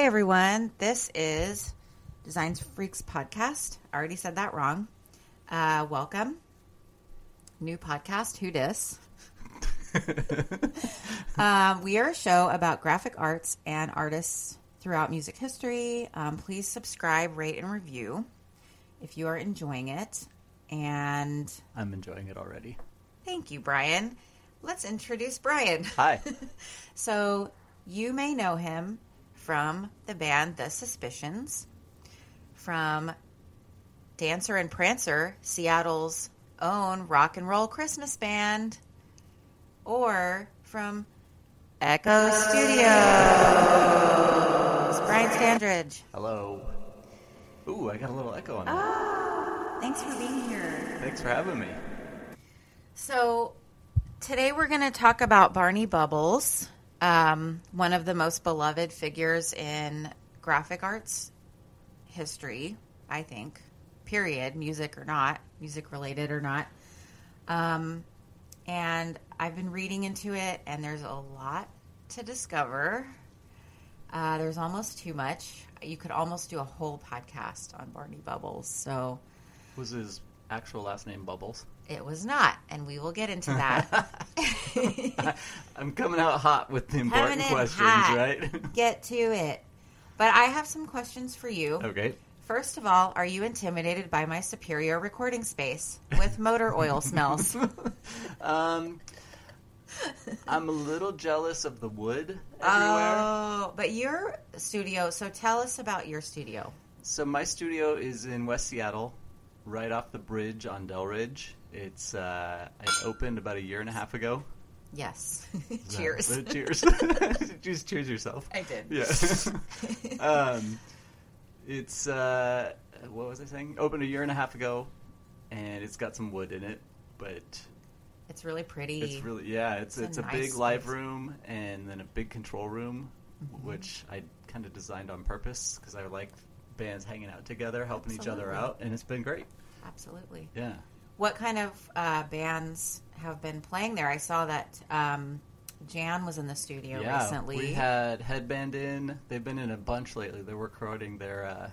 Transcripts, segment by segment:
Hi, everyone. This is Designs Freaks podcast. I already said that wrong. Uh, welcome. New podcast. Who dis? um, we are a show about graphic arts and artists throughout music history. Um, please subscribe, rate, and review if you are enjoying it. And I'm enjoying it already. thank you, Bryan. Let's introduce Bryan. Hi. So you may know him from the band The Suspicions, from Dancer and Prancer, Seattle's own rock and roll Christmas band, or from Echoes Studios. Bryan Standridge. Hello. Ooh, I got a little echo on me. Ah, thanks for being here. Thanks for having me. So, today we're going to talk about Barney Bubbles, um, one of the most beloved figures in graphic arts history, I think, period, music or not, music related or not. Um, and I've been reading into it, and there's a lot to discover. Uh, there's almost too much. You could almost do a whole podcast on Barney Bubbles. So, Was his actual last name Bubbles? It was not, and we will get into that. I'm coming out hot with the important questions, hot. right? Get to it. But I have some questions for you. okay. First of all, are you intimidated by my superior recording space with motor oil smells? Um, I'm a little jealous of the wood everywhere. Oh, but your studio. So tell us about your studio. So my studio is in West Seattle, right off the bridge on Delridge. It's uh, it opened about a year and a half ago. Yes. Cheers. uh, cheers. Just cheers yourself. I did. Yeah. um, it's uh, what was I saying? Opened a year and a half ago, and it's got some wood in it, but It's really pretty. it's really yeah. It's It's it's, a a, nice big live room and then a big control room, Mm-hmm. which I kind of designed on purpose because I like bands hanging out together, helping each other out, and it's been great. Absolutely. Yeah. What kind of uh, bands have been playing there? I saw that um, Jan was in the studio yeah, recently. we had Headband in. They've been in a bunch lately. They're recording their. Uh,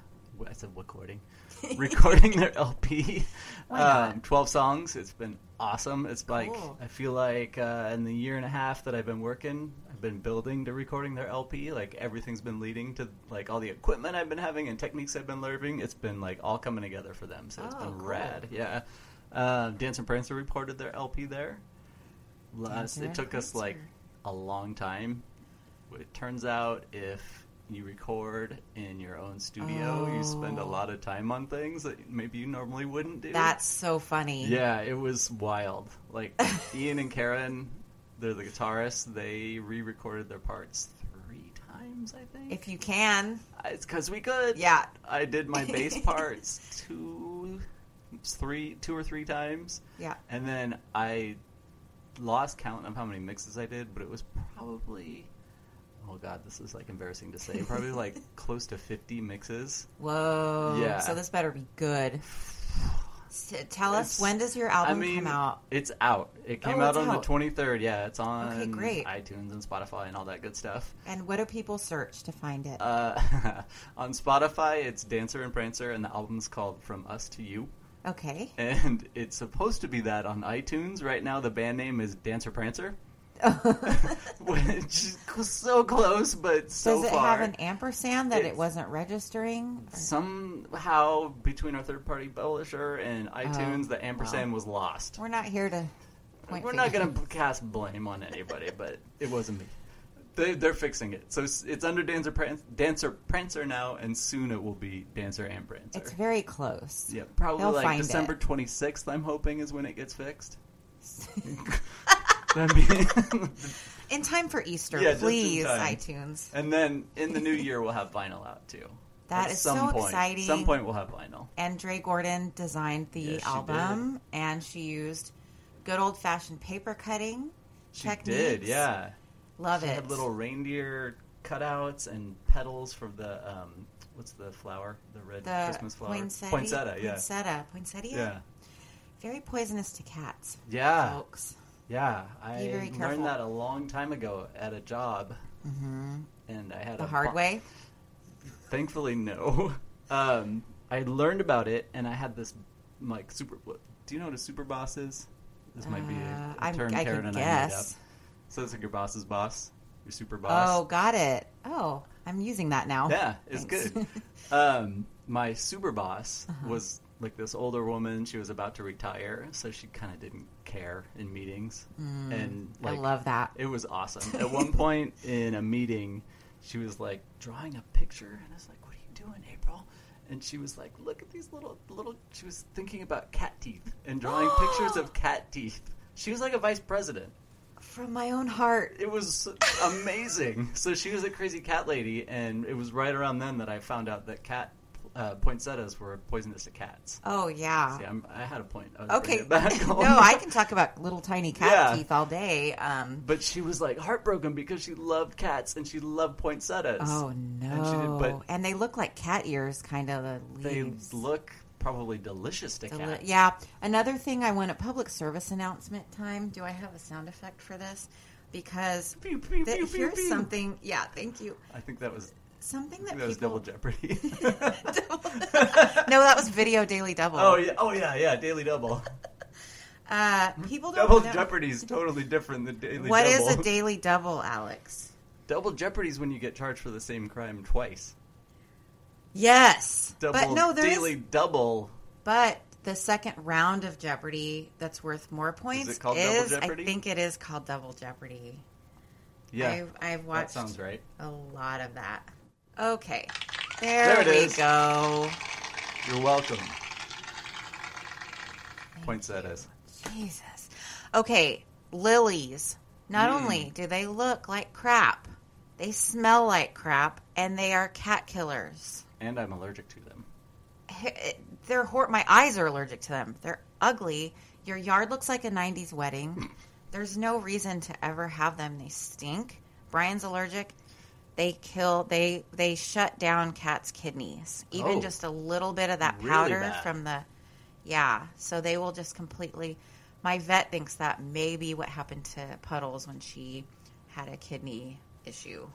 I said recording, recording their LP. Um, Twelve songs. It's been awesome. It's like Cool. I feel like uh, in the year and a half that I've been working, I've been building to recording their LP. Like everything's been leading to like all the equipment I've been having and techniques I've been learning. It's been like all coming together for them. So it's Oh, been cool. rad. Yeah. Um, Dance and Prancer reported their LP there. Last, it took us like a long time. It turns out if you record in your own studio, you spend a Oh. lot of time on things that maybe you normally wouldn't do. That's so funny. yeah, it was wild. Like Ian and Karen, they're the guitarists. They re-recorded their parts three times, I think. If you can. it's because we could. Yeah. I did my bass parts two, three, two or three times Yeah. and then I lost count of how many mixes I did, but it was probably. Oh god, this is like embarrassing to say. Probably like close to fifty mixes. Whoa. Yeah. So this better be good. Tell us It's- when does your I album mean, come out? it's out. It came Oh, out it's on the twenty third. Yeah, it's on Okay, great. iTunes and Spotify and all that good stuff. And what do people search to find it? Uh, on Spotify, it's Dancer and Prancer, and the album's called From Us to You. okay. And it's supposed to be that on iTunes. Right now, the band name is Dancer Prancer, which is so close, but so Does it far. have an ampersand that it It's- wasn't registering? Somehow, between our third party publisher and iTunes, Oh, the ampersand was lost. We're not here to point We're not going to cast blame on anybody, but it wasn't me. They, they're fixing it. So it's, it's under Dancer, Pran- Dancer Prancer now, and soon it will be Dancer and Prancer. It's very close. yeah, probably They'll like find December it. 26th, I'm hoping, is when it gets fixed. In time for Easter, Yeah, just in please, time. iTunes. and then in the new year, we'll have vinyl out too. That At is some so point. exciting. Some point we'll have vinyl. And Dre Gordon designed the Yes, she album, and she used good old fashioned paper cutting She techniques. did, yeah. Love She it. had little reindeer cutouts and petals for the um, what's the flower? The red the Christmas flower. poinsettia, Poinsettia, yeah. poinsettia, poinsettia. Yeah. Very poisonous to cats, Yeah. folks. Yeah. I Be very careful. learned that a long time ago at a job. And I had Mm-hmm. The a hard bo- way. Thankfully, no. Um, I learned about it, and I had this like super. what- Do you know what a super boss is? This might be a, a, a term I Karen could and I made up. guess. So it's like your boss's boss, your super boss. Oh, got it. Oh, I'm using that now. Yeah, it's Thanks. good. um, my super boss Uh-huh. was like this older woman. She was about to retire, so she kind of didn't care in meetings. and Mm, I love that. It was awesome. At one point in a meeting, she was like drawing a picture, and I was like, "What are you doing, April?" And she was like, "Look at these little little." She was thinking about cat teeth and drawing pictures of cat teeth. She was like a vice president. From my own heart. It was amazing. so she was a crazy cat lady, and it was right around then that I found out that cat uh, poinsettias were poisonous to cats. Oh yeah. See, I'm, I had a point. Okay. bringing it back no. I can talk about little tiny cat Yeah. teeth all day. Um, But she was like heartbroken because she loved cats and she loved poinsettias. oh And no! did- but and they look like cat ears, kind of the they look probably delicious to Deli- cats. yeah. Another thing, I want a public service announcement time. Do I have a sound effect for this? Because Pew, pew, th- pew, pew, here's something. Yeah, thank you. I think that was Something that that was people. Double Jeopardy. no, that was Video Daily Double. oh yeah, oh yeah, yeah. Daily Double. Uh, people don't Double know- Jeopardy is totally different than Daily What Double. is a daily double, Alex? Double Jeopardy is when you get charged for the same crime twice. Yes, Double but no, there is. Daily Double. But the second round of Jeopardy that's worth more points it called Double is, Jeopardy? I think it is called Double Jeopardy. Yeah, I've, I've that watched sounds right. a lot of that. Okay, there, There it we is. go. You're welcome. Poinsettias. Jesus. Okay, lilies. Not Mm. only do they look like crap, they smell like crap, and they are cat killers. And I'm allergic to them. they're hor- my eyes are allergic to them. They're ugly. Your yard looks like a 90s wedding. There's no reason to ever have them. They stink. Bryan's allergic. They kill they they shut down cats' kidneys. Even Oh. just a little bit of that powder from the Yeah, so they will just completely my vet thinks that may be what happened to Puddles when she had a kidney issue.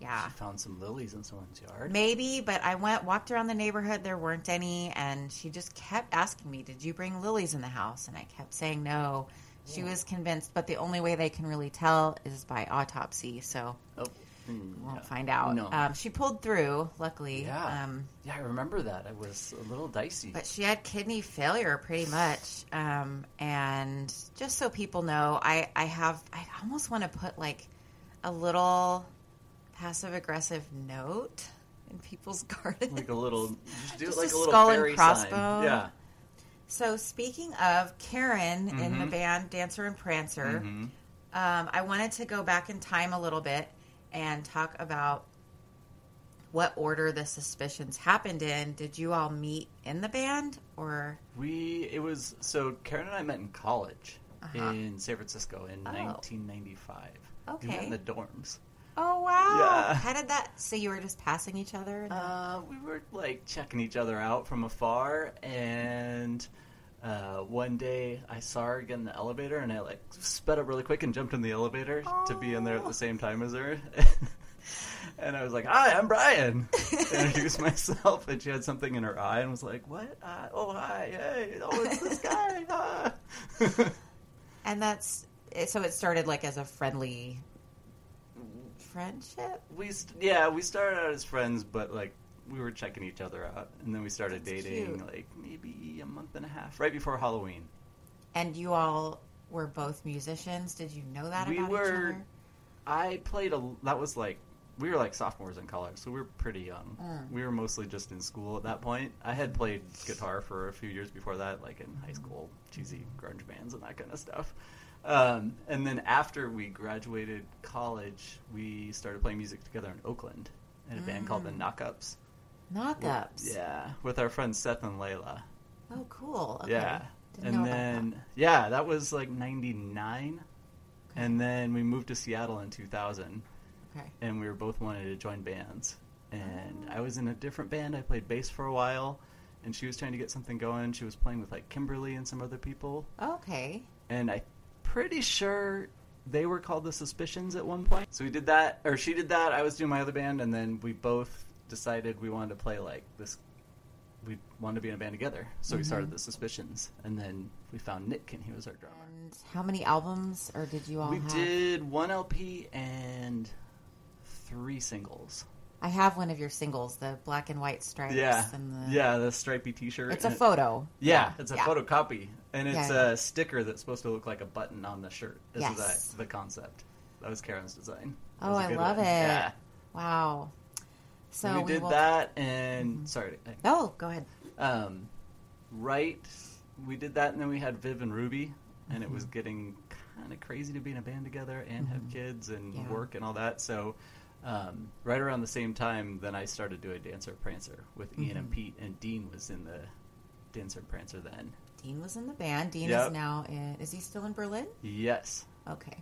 Yeah. I found some lilies in someone's yard. Maybe, but I went walked around the neighborhood. There weren't any, and she just kept asking me, "Did you bring lilies in the house?" And I kept saying no. She oh. was convinced, but the only way they can really tell is by autopsy. So Oh, mm, won't yeah. find out. No. Um, she pulled through, luckily. Yeah. Um, yeah, I remember that. It was a little dicey. but she had kidney failure pretty much. Um, and just so people know, I, I have, I almost want to put like a little passive aggressive note in people's garden. like a little, just do Just like a a little skull and crossbow. sign. Yeah. So speaking of Karen in the Mhm. band Dancer and Prancer, Mhm. um, I wanted to go back in time a little bit and talk about what order the suspicions happened in. Did you all meet in the band or? We it was so Karen and I met in college. Uh-huh. in San Francisco in Oh. 1995. We met Okay. in the dorms. Oh wow! Yeah. How did that? So you were just passing each other? Uh, we were like checking each other out from afar, and uh, one day I saw her get in the elevator, and I like sped up really quick and jumped in the elevator to be in there at the same time as her. and I was like, "Hi, I'm Bryan." Introduced myself, and she had something in her eye, and was like, "What? Uh, oh, hi, hey, oh, it's this guy." ah." and that's so. It started like as a friendly friendship. we st- yeah we started out as friends but like we were checking each other out and then we started That's dating cute. like maybe a month and a half right before halloween And you all were both musicians. Did you know that We about were- i played a that was like we were like sophomores in college so we were pretty young Mm. we were mostly just in school at that point i had played guitar for a few years before that like in high school cheesy grunge bands and that kind of stuff um, and then after we graduated college we started playing music together in oakland in a band called the Mm. Knockups. Yeah, with our friends Seth and Layla. Oh, cool. Okay. Yeah. Didn't and then yeah, that was like 99. And then we moved to Seattle in 2000 Okay. and we were both wanted to join bands. And oh. I was in a different band. I played bass for a while and she was trying to get something going. She was playing with like Kimberly and some other people. Okay. And I pretty sure they were called the Suspicions at one point. So we did that or she did that. I was doing my other band and then we both decided we wanted to play like this we wanted to be in a band together. So we mm-hmm. started the Suspicions, and then we found Nick, and he was our drummer. And how many albums, or did you all we have? did one LP and three singles. I have one of your singles, the black and white stripes. yeah, And the... yeah, the stripy T-shirt. It's a it- photo. Yeah, it's a yeah. photocopy, and it's Yeah, a sticker that's supposed to look like a button on the shirt. Is Yes. that the concept? That was Karen's design. That Oh, was I love one. it. Yeah, Wow. So we, did will... that, and sorry, I- Oh, go ahead. um, right, we did that, and then we had Viv and Ruby, and it Mm-hmm. was getting kind of crazy to be in a band together and have kids and Yeah. work and all that. So, um, right around the same time, then I started doing Dancer Prancer with Ian and Mhm. Pete, and Dean was in the Dancer Prancer then. Dean was in the band. Dean Yep. is now in. Is he still in Berlin? Yes. Okay.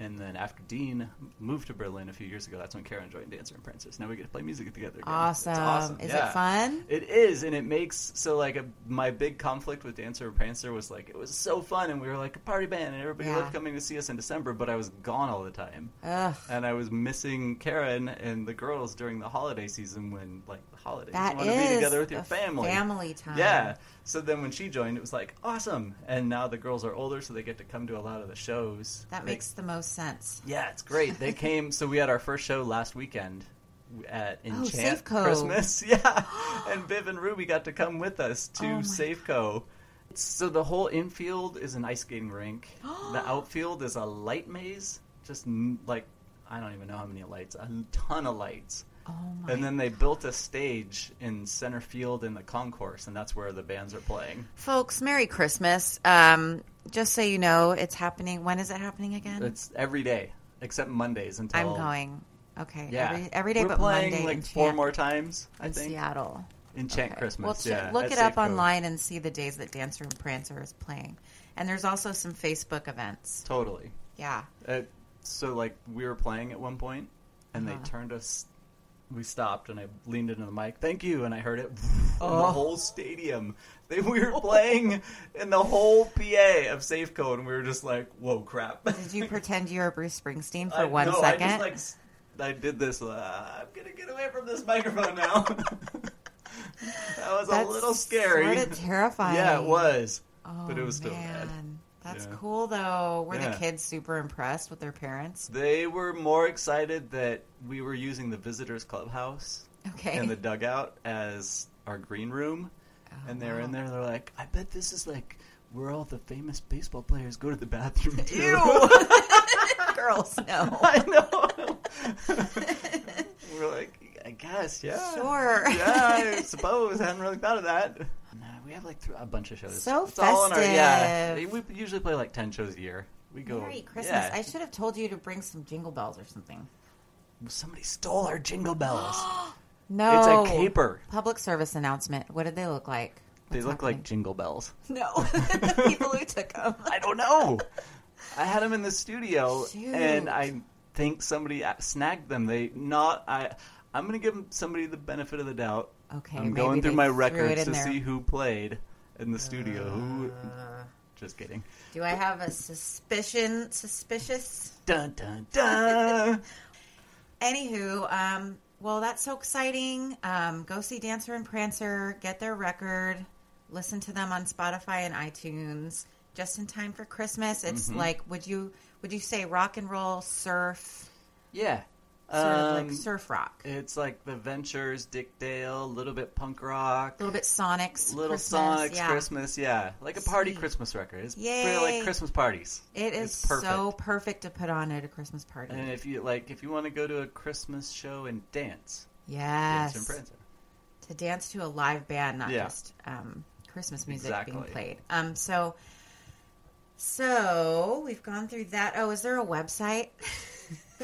And then after Dean moved to Berlin a few years ago, that's when Karen joined Dancer and Prancer. Now we get to play music together. Again. Awesome. It's awesome. Is yeah. it fun? It is, and it makes so like a, my big conflict with Dancer and Prancer was like it was so fun, and we were like a party band, and everybody Yeah. loved coming to see us in December, but I was gone all the time, Ugh. and I was missing Karen and the girls during the holiday season when like the holidays That you want to be together with your family. Family time. Yeah. So then when she joined, it was like awesome, and now the girls are older, so they get to come to a lot of the shows. That They- makes the most sense. yeah, it's great. They came. So we had our first show last weekend at Oh, Enchant Safeco. Christmas. Yeah, and Viv and Ruby got to come with us to Oh Safeco. So the whole infield is an ice skating rink. the outfield is a light maze. Just like I don't even know how many lights. A ton of lights. Oh my. And then they built a stage in center field in the concourse, and that's where the bands are playing. Folks, Merry Christmas. Um, just so you know, it's happening. When is it happening again? It's every day except Mondays until I'm going. Okay. Yeah, Every, every day We're but playing Monday like four more times. I in think Seattle. Enchant Okay. Christmas. Well, yeah, look it up Safeco. online and see the days that Dancer and Prancer is playing. And there's also some Facebook events. Totally. Yeah. Uh, so like we were playing at one point, and Uh-huh. they turned us. We stopped, and I leaned into the mic. Thank you, and I heard it in the Oh. whole stadium. They, we were playing in the whole PA of Safeco, and we were just like, "Whoa, crap!" Did you pretend you were Bruce Springsteen for I, one no, second? I just like I did this. Uh, I'm gonna get away from this microphone now. that was That's a little scary. Sort of terrifying. Yeah, it was. Oh, but it was still man. bad. That's Yeah. cool, though. Were Yeah. the kids super impressed with their parents? They were more excited that we were using the visitors clubhouse Okay. and the dugout as our green room. Oh, and they're in there. They're like, I bet this is like where all the famous baseball players go to the bathroom. Too. Ew. Girls, no. I know. we're like, I guess, yeah. Sure. yeah, I suppose. I hadn't really thought of that. Have like th- a bunch of shows. So it's all in our yeah. We usually play like ten shows a year. We go. Merry Christmas. yeah. I should have told you to bring some jingle bells or something. Somebody stole our jingle bells. No. It's a caper. Public service announcement. What did they look like? They What's look like jingle bells. No, the people who took them. I don't know. I had them in the studio, Shoot. and I think somebody uh, snagged them. They not. I. I'm gonna give somebody the benefit of the doubt. Okay, I'm going through my records to there. see who played in the studio. who? Uh, Just kidding. do I have a suspicion? Suspicious. Dun dun dun. Anywho, um, well, that's so exciting. Um, go see Dancer and Prancer. Get their record. Listen to them on Spotify and iTunes. Just in time for Christmas. It's Mm-hmm. like, would you would you say rock and roll, surf, yeah. Sort of Um, like surf rock, It's like the Ventures, Dick Dale, a little bit punk rock, a little bit Sonics, little Christmas, Sonics yeah. Christmas, yeah, like a party Sweet. Christmas record. It's for Yay. like Christmas parties. It is It's perfect. so perfect to put on at a Christmas party. And if you like, if you want to go to a Christmas show and dance, yes, and Prancer. to dance to a live band, not Yeah. just um, Christmas music being played. Um, so, so we've gone through that. Oh, is there a website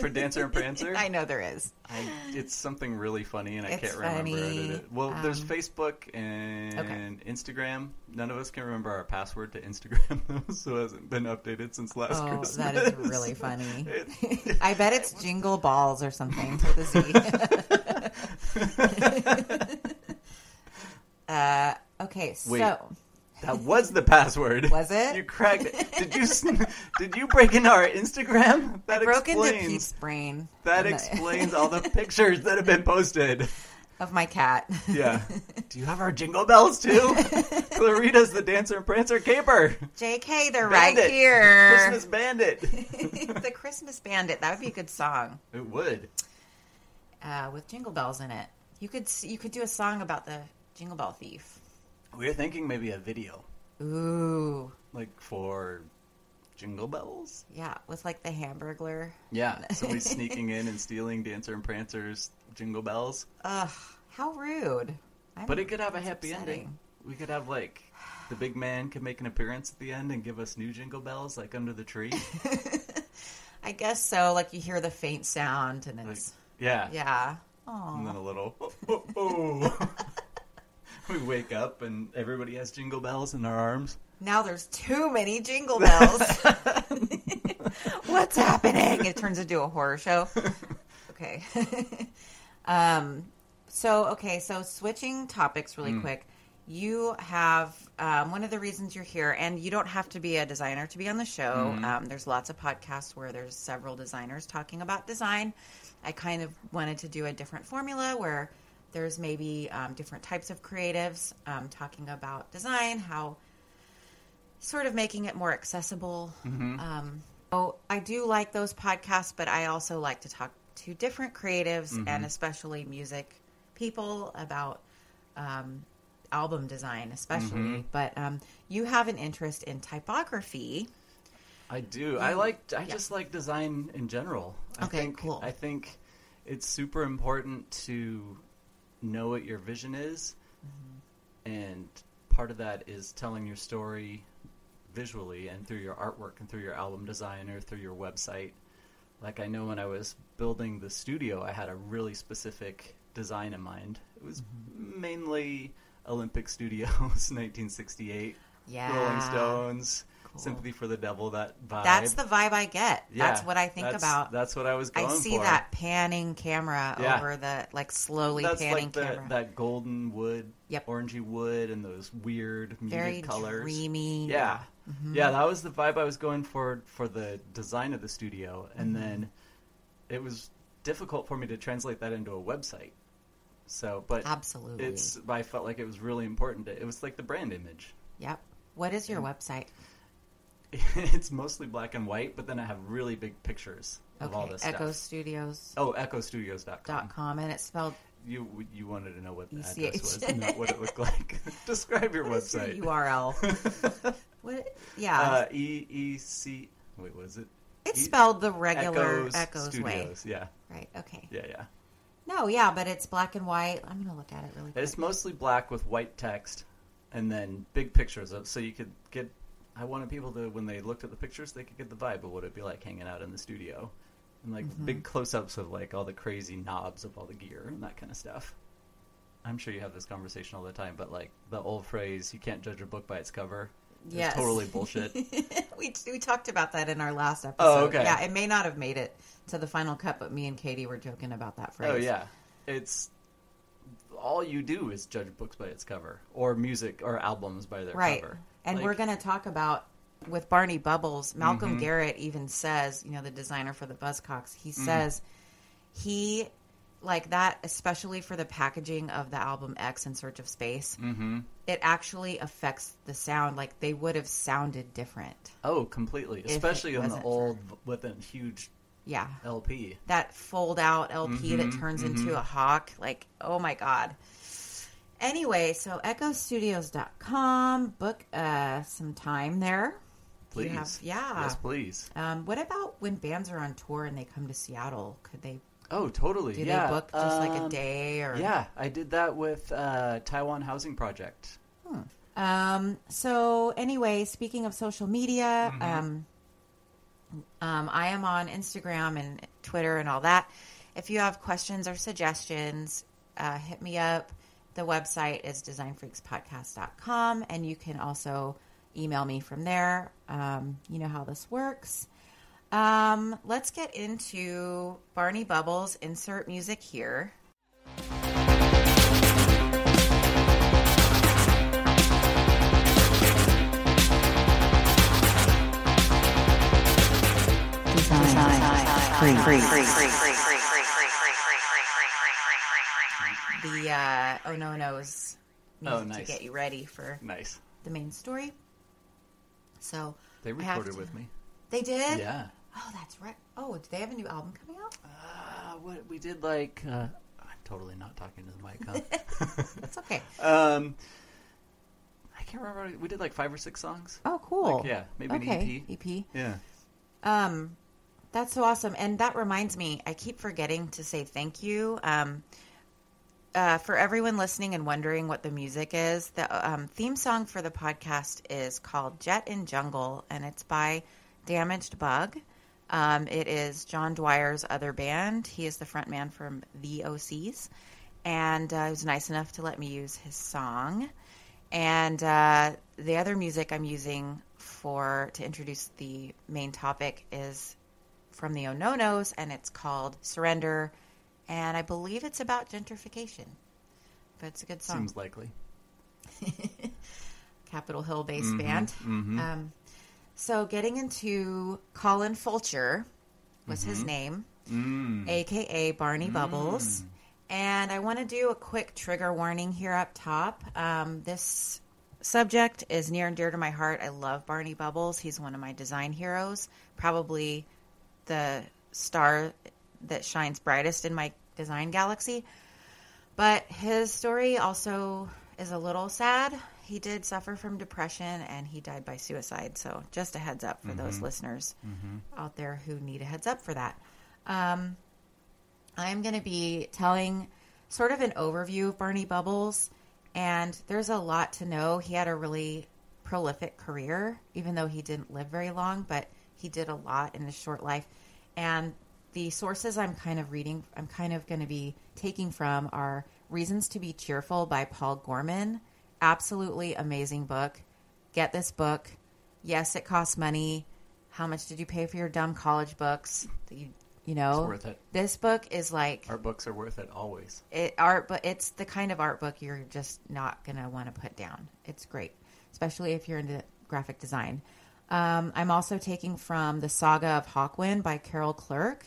For Dancer and Prancer? I know there is. I, it's something really funny, and I It's can't remember it. Well, there's Um, Facebook and Okay. Instagram. None of us can remember our password to Instagram, though, so it hasn't been updated since last Oh, Christmas. that is really funny. It- I bet it's Jingle Balls or something with a Z. uh, okay, so Wait. That was the password. Was it? You cracked it. Did you did you break into our Instagram? That I broke into explains Pete's brain. that explains all the pictures that have been posted. of my cat. Yeah. Do you have our jingle bells too? Clarita's the dancer and prancer caper. JK, they're right here. Christmas bandit. the Christmas Bandit. That would be a good song It would. uh, with jingle bells in it. You could you could do a song about the Jingle Bell Thief. We were thinking maybe a video, Ooh, like for jingle bells. yeah, with like the Hamburglar. Yeah, somebody sneaking in and stealing Dancer and Prancer's jingle bells. Ugh, how rude. I'm- But it could have a that's happy upsetting. ending. We could have like the big man could make an appearance at the end and give us new jingle bells, like under the tree. I guess so. Like you hear the faint sound, and like, it's yeah, yeah. and then Oh, a little. Oh, oh, oh. oh. we wake up and everybody has jingle bells in their arms. now there's too many jingle bells. What's happening? It turns into a horror show. Okay. um. So okay. So switching topics really Mm. quick. You have um, one of the reasons you're here, and you don't have to be a designer to be on the show. Mhm. Um, there's lots of podcasts where there's several designers talking about design. I kind of wanted to do a different formula where there's maybe um, different types of creatives um, talking about design, how sort of making it more accessible. Mhm. Um, so I do like those podcasts, but I also like to talk to different creatives and especially music people about um, album design, especially. Mhm. But um, you have an interest in typography. I do. I like. I yeah. just like design in general. I Okay, think, cool. I think it's super important to know what your vision is, Mm-hmm. and part of that is telling your story visually and through your artwork and through your album design or through your website. Like I know when I was building the studio, I had a really specific design in mind. It was Mm-hmm. mainly Olympic Studios, 1968, Yeah. Rolling Stones, Cool. Sympathy for the Devil. That vibe. That's the vibe I get. Yeah, that's what I think that's- about. That's what I was going for. I see for. that panning camera Yeah. over the like slowly That's panning like the, camera. that golden wood, Yep. orangey wood, and those weird muted Very colors. dreamy. Yeah, Mhm. yeah, that was the vibe I was going for for the design of the studio, and Mm-hmm. then it was difficult for me to translate that into a website. So, but Absolutely. it's I felt like it was really important. To, it was like the brand image. Yep. What is your website? it's mostly black and white, but then I have really big pictures of all Okay. this stuff. EchoesStudios.com. Oh, echoesstudios.com. and it's spelled You you wanted to know what the ECH. address was, not what it looked like. Describe your what is your website. URL. what? Yeah. uh, e E C. Wait, was it? it's E- spelled the regular Echoes, Echoes, way. Studios. Yeah, Right. Okay. yeah, yeah. No, yeah, but it's black and white. I'm gonna look at it really quick. It's mostly black with white text, and then big pictures. Of, so you could get. I wanted people to, when they looked at the pictures, they could get the vibe of what it'd be like hanging out in the studio, and like Mm-hmm. big close-ups of like all the crazy knobs of all the gear and that kind of stuff. I'm sure you have this conversation all the time, but like the old phrase, "You can't judge a book by its cover." is Yes. totally bullshit. we we talked about that in our last episode. Oh, okay. Yeah, it may not have made it to the final cut, but me and Katie were joking about that phrase. Oh yeah, it's all you do is judge books by its cover, or music or albums by their right. cover. And Like, we're going to talk about with Barney Bubbles. Malcolm Garrett even says, you know, the designer for the Buzzcocks. He says he like that, especially for the packaging of the album X in Search of Space. Mhm. It actually affects the sound. Like they would have sounded different. Oh, completely. Especially on the old with a huge Yeah. LP. that fold out LP that Mhm, turns mhm. into a hawk. Like, oh my God. Anyway, so echoesstudios.com, book uh, some time there. Please. have- yeah. Yes, please. Um, what about when bands are on tour and they come to Seattle? Could they Oh, totally. do yeah. they book just like a Um, day or Yeah, I did that with uh, Taiwan Housing Project. Hmm. Um, so anyway, speaking of social media, Mm-hmm. um, um, I am on Instagram and Twitter and all that. If you have questions or suggestions, uh, hit me up. The website is designfreakspodcast.com and you can also email me from there. Um, you know how this works. Um, let's get into Barney Bubbles. Insert music here. The uh, Oh No No's music Oh, nice. to get you ready for Nice. the main story. So They recorded to- with me. They did. Yeah. Oh, that's right. Oh, do they have a new album coming out? Uh, what we did like uh, I'm totally not talking to the mic. Huh? That's okay. um, I can't remember. We did like five or six songs. Oh, cool. Like, yeah, maybe an. EP. EP. Yeah. Um, that's so awesome. And that reminds me, I keep forgetting to say thank you. Um, uh, for everyone listening and wondering what the music is, the um, theme song for the podcast is called Jet in Jungle, and it's by Damaged Bug. Um, it is John Dwyer's other band. He is the frontman from the OCs, and uh, he was nice enough to let me use his song. And uh, the other music I'm using for to introduce the main topic is from the Ononos, and it's called Surrender. And I believe it's about gentrification, but it's a good song. Seems likely. Capitol Hill based Mhm, band. mhm. Um, so getting into Colin Fulcher was his name, Mm. aka Barney Bubbles. And I want to do a quick trigger warning here up top. Um, this subject is near and dear to my heart. I love Barney Bubbles. He's one of my design heroes, probably the star that shines brightest in my design galaxy. But his story also is a little sad. He did suffer from depression and he died by suicide. So, just a heads up for those listeners out there who need a heads up for that. Um, I'm going to be telling sort of an overview of Barney Bubbles, and there's a lot to know. He had a really prolific career, even though he didn't live very long, but he did a lot in his short life. And the sources I'm kind of reading, I'm kind of going to be taking from are Reasons to Be Cheerful by Paul Gorman. Absolutely amazing book. Get this book. Yes, it costs money. How much did you pay for your dumb college books? You, you know, It's worth it. this book is like Our books are worth it always. it art, but it's the kind of art book you're just not gonna want to put down. It's great, especially if you're into graphic design. Um, I'm also taking from the Saga of Hawkwind by Carol Clerk.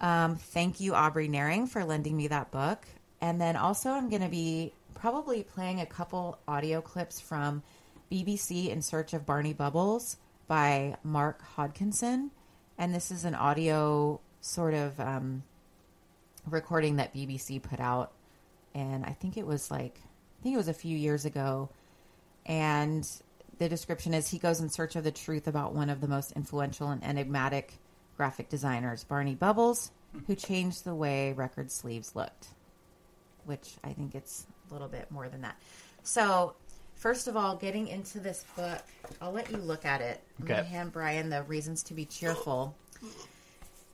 Um, thank you, Aubrey Naring, for lending me that book. And then also, I'm going to be probably playing a couple audio clips from BBC In Search of Barney Bubbles by Mark Hodkinson. And this is an audio sort of um, recording that BBC put out. And I think it was like, I think it was a few years ago. And the description is he goes in search of the truth about one of the most influential and enigmatic graphic designers, Barney Bubbles, who changed the way record sleeves looked, which I think it's a little bit more than that. So, first of all, getting into this book, I'll let you look at it. I'm going Okay. to hand Brian the Reasons to Be Cheerful.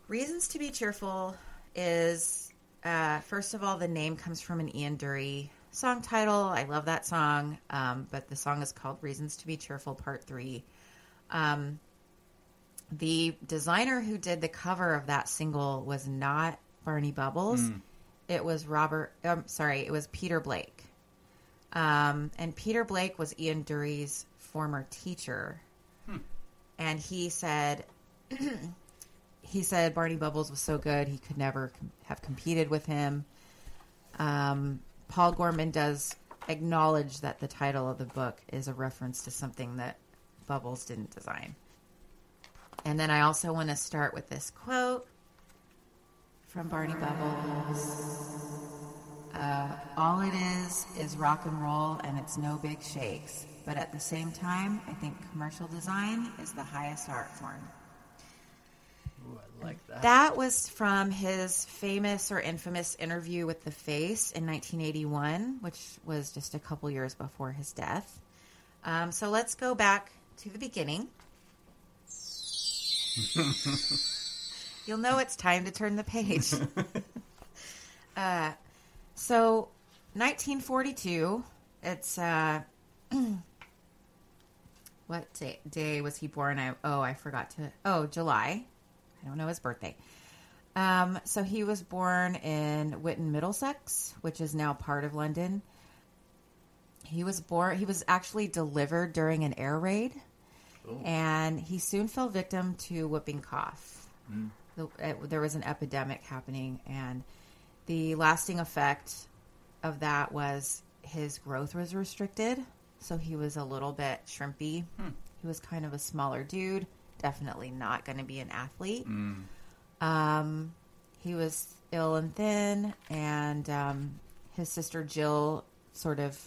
Reasons to Be Cheerful is, uh, first of all, the name comes from an Ian Dury song title. I love that song. Um, but the song is called Reasons to Be Cheerful Part 3. Um, the designer who did the cover of that single was not Barney Bubbles. Mm. It was Robert, um, sorry, it was Peter Blake. Um, and Peter Blake was Ian Dury's former teacher. And he said, he said Barney Bubbles was so good he could never com- have competed with him. Um, Paul Gorman does acknowledge that the title of the book is a reference to something that Bubbles didn't design. And then I also want to start with this quote from Barney Bubbles. Uh, all it is is rock and roll, and it's no big shakes. But at the same time, I think commercial design is the highest art form. Like that. That was from his famous or infamous interview with The Face in 1981, which was just a couple years before his death. Um, so let's go back to the beginning. You'll know it's time to turn the page. uh, so, 1942, it's. Uh, what day, day was he born? I, oh, I forgot to. Oh, July. I don't know his birthday. Um, so he was born in Whitton, Middlesex, which is now part of London. He was born. He was actually delivered during an air raid, Cool. and he soon fell victim to whooping cough. The, it, there was an epidemic happening, and the lasting effect of that was his growth was restricted. So he was a little bit shrimpy. He was kind of a smaller dude. Definitely not going to be an athlete. Um, he was ill and thin, and um, his sister Jill sort of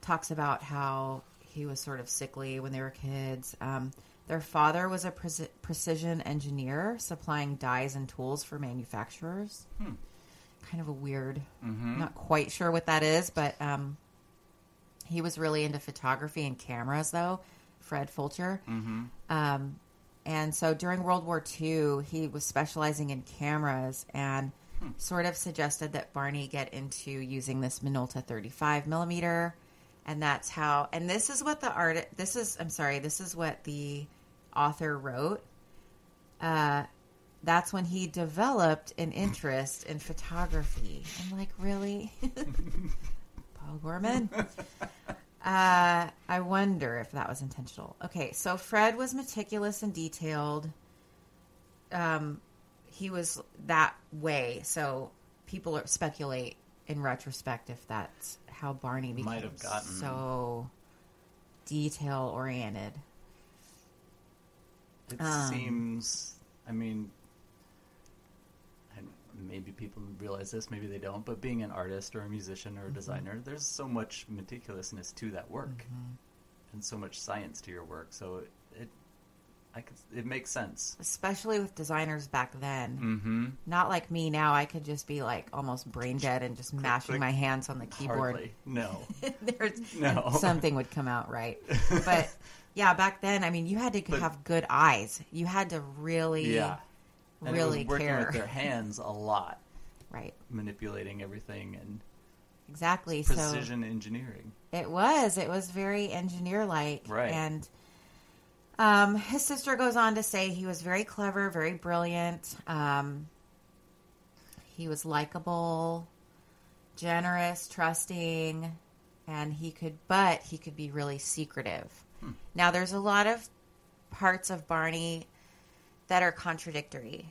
talks about how he was sort of sickly when they were kids. Um, their father was a preci- precision engineer supplying dies and tools for manufacturers. Kind of a weird, not quite sure what that is, but um, he was really into photography and cameras, though. Fred Fulcher. Um, and so during World War II, he was specializing in cameras and sort of suggested that Barney get into using this Minolta 35 millimeter. And that's how, and this is what the art, this is, I'm sorry, this is what the author wrote. Uh, that's when he developed an interest in photography. I'm like, really? Paul Gorman? Uh, I wonder if that was intentional. Okay, so Fred was meticulous and detailed. Um, he was that way, so people are, speculate in retrospect if that's how Barney became Might have gotten- so detail oriented. It Um, seems. I mean, maybe people realize this, maybe they don't. But being an artist or a musician Mm-hmm. or a designer, there's so much meticulousness to that work, Mm-hmm. and so much science to your work. So it, it I could, it makes sense. Especially with designers back then. Mm-hmm. Not like me now. I could just be like almost brain dead and just mashing click. my hands on the keyboard. Hardly. No. There's No. something would come out right. But yeah, back then, I mean, you had to But- have good eyes. You had to really, yeah. And really working care. with their hands a lot, Right, manipulating everything and exactly. precision engineering. It was. It was very engineer-like, Right. And um, his sister goes on to say he was very clever, very brilliant. Um, he was likable, generous, trusting, and he could, but he could be really secretive. Now, there's a lot of parts of Barney that are contradictory.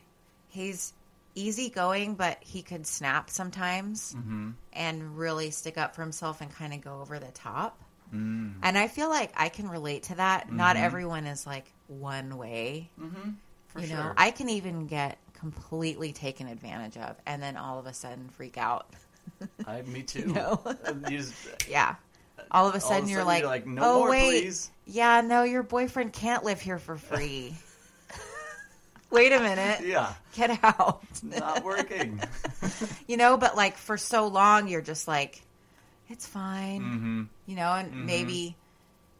He's easygoing, but he could snap sometimes Mm-hmm. and really stick up for himself and kind of go over the top. Mm. And I feel like I can relate to that. Not everyone is like one way. Mm-hmm. For you sure. know, I can even get completely taken advantage of and then all of a sudden freak out. I, me too. know? And just- yeah. All of a sudden, of a you're, like, you're like, no oh, more, wait. please. Yeah, no, your boyfriend can't live here for free. Wait a minute. Yeah, Get out. not working. you know, but like for so long, you're just like, it's fine. mm-hmm. You know, and maybe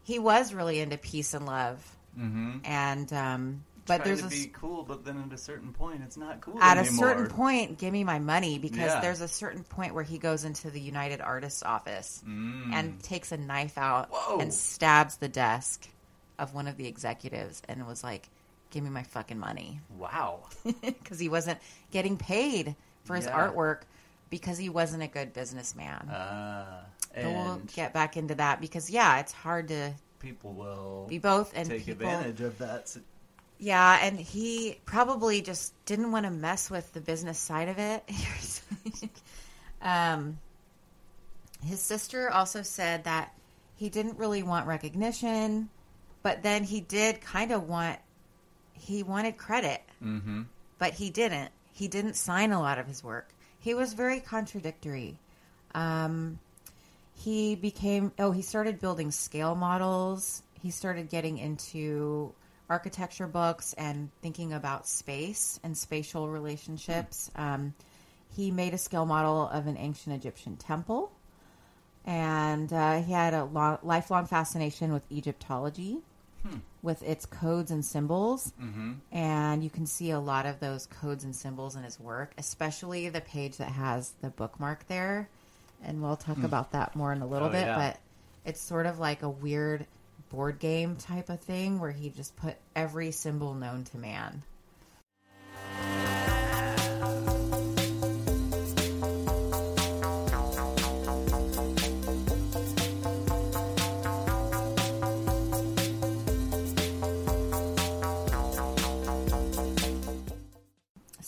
he was really into peace and love. Mm-hmm. and um, But there's to a be cool, but then at a certain point, it's not cool at anymore. a certain point, give me my money because Yeah. there's a certain point where he goes into the United Artists office Mm. and takes a knife out Whoa. and stabs the desk of one of the executives and was like, "Give me my fucking money," Wow. because he wasn't getting paid for his Yeah. artwork because he wasn't a good businessman. Uh, But we'll and get back into that because yeah, it's hard to people will be both and take people. advantage of that. Yeah, and he probably just didn't want to mess with the business side of it. um, his sister also said that he didn't really want recognition, but then he did kind of want he wanted credit, Mhm. but he didn't. He didn't sign a lot of his work. He was very contradictory. Um, he became oh he started building scale models he started getting into architecture books and thinking about space and spatial relationships um, he made a scale model of an ancient egyptian temple and uh, he had a lo- lifelong fascination with egyptology with its codes and symbols Mm-hmm. and you can see a lot of those codes and symbols in his work, especially the page that has the bookmark there. And we'll talk about that more in a little Oh, bit, yeah. but it's sort of like a weird board game type of thing where he just put every symbol known to man.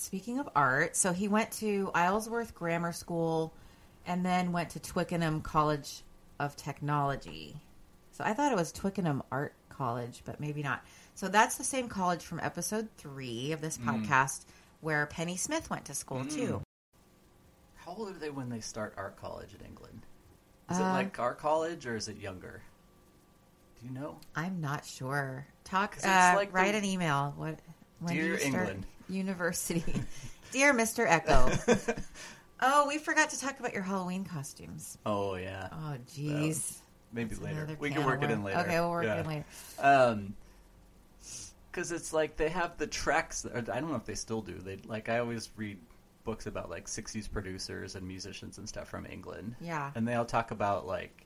Speaking of art, so he went to Isleworth Grammar School and then went to Twickenham College of Technology. So I thought it was Twickenham Art College, but maybe not. So that's the same college from episode three of this podcast where Pennie Smith went to school too. How old are they when they start art college in England? Is Uh, it like our college or is it younger? Do you know? I'm not sure. Talk. Uh, like the- write an email. What? When do Dear England. University, dear Mr. Echo. oh, we forgot to talk about your Halloween costumes. oh yeah, Oh, jeez. maybe That's later. We can work it in later. Okay, we'll work Yeah. it in later. Um, because it's like they have the tracks. Or I don't know if they still do. They like I always read books about like '60s producers and musicians and stuff from England. Yeah. and they all talk about like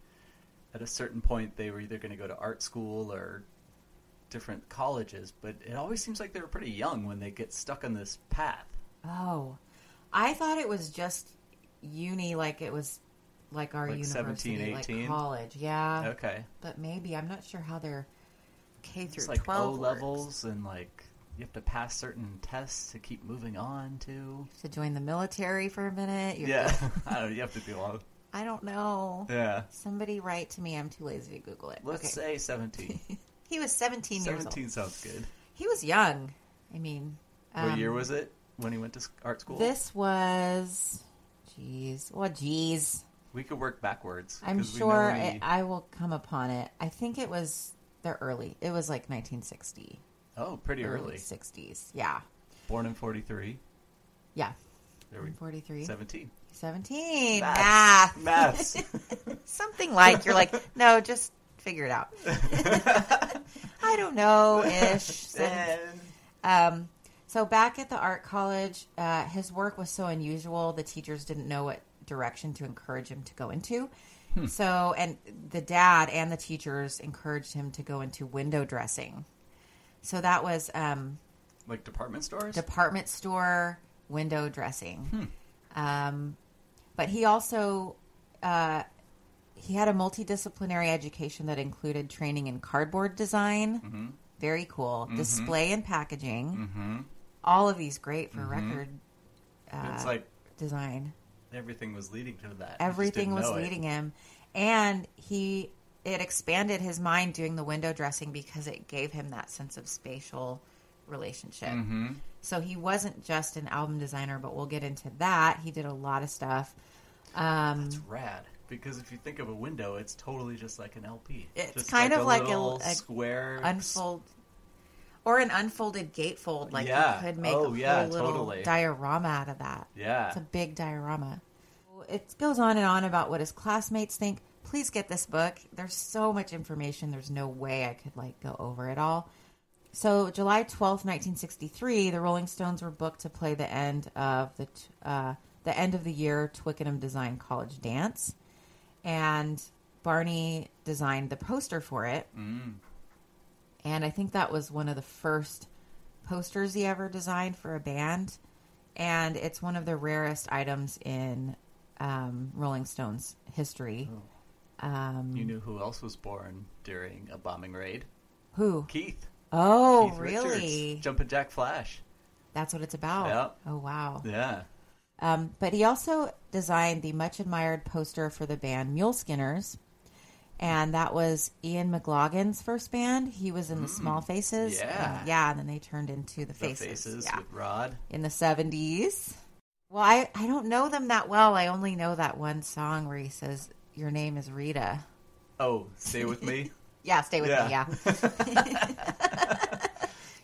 at a certain point they were either going to go to art school or different colleges, but it always seems like they're pretty young when they get stuck on this path. Oh, I thought it was just uni, like it was like our Like university, 17, like college. Yeah, Okay, but maybe I'm not sure how they're K through it's like O twelve levels and like you have to pass certain tests to keep moving on to. to join the military for a minute. You Yeah, to- I don't. know, You have to do all. I don't know. Yeah. Somebody write to me. I'm too lazy to Google it. Let's okay. say 17. he was 17, years old. 17 sounds good. He was young. I mean, What um, year was it when he went to art school? This was, jeez, what jeez. We could work backwards. I'm 'cause we know sure I, I will come upon it. I think it was the early. It was like 1960, oh, pretty early. 60s. Yeah, Born in 43. yeah. There we 43, 17. 17. Maths. Math. Maths. Something like you're like, no, just figure it out. I don't know ish. Um, so back at the art college, uh, his work was so unusual, the teachers didn't know what direction to encourage him to go into. So, and the dad and the teachers encouraged him to go into window dressing. So that was um, like department stores? department store window dressing. Um, but he also uh, he had a multidisciplinary education that included training in cardboard design. Very cool. Display and packaging. mm-hmm. All of these great for record uh, it's like design. everything was leading to that. Everything was know it. leading him, and he it expanded his mind doing the window dressing because it gave him that sense of spatial relationship. Mhm. So he wasn't just an album designer, but we'll get into that. He did a lot of stuff. Um, It's rad because if you think of a window, it's totally just like an LP. It's just kind of like a- little a square unfold or an unfolded gatefold. Like Yeah. you could make Oh, a yeah, whole little totally. diorama out of that. Yeah. It's a big diorama. It goes on and on about what his classmates think. Please get this book. There's so much information. There's no way I could like go over it all. so July twelfth, nineteen sixty three, the Rolling Stones were booked to play the end of the uh, the end of the year Twickenham Design College dance, and Barney designed the poster for it. Mm. And I think that was one of the first posters he ever designed for a band. And it's one of the rarest items in um, Rolling Stones history. Um, You knew who else was born during a bombing raid? who? Keith. Oh, Keith really? Richards, Jumpin' Jack Flash. That's what it's about. Yep. Oh, wow. Yeah. Um, but he also designed the much admired poster for the band Mule Skinners. And that was Ian McLagan's first band. He was in the Small Faces. Mm. yeah. And, yeah, and then they turned into the The Faces. faces yeah. with Rod. in the 70s. Well, I, I don't know them that well. I only know that one song where he says, Your name is Rita. Oh, stay with me. Yeah, stay with me. Yeah. Yeah.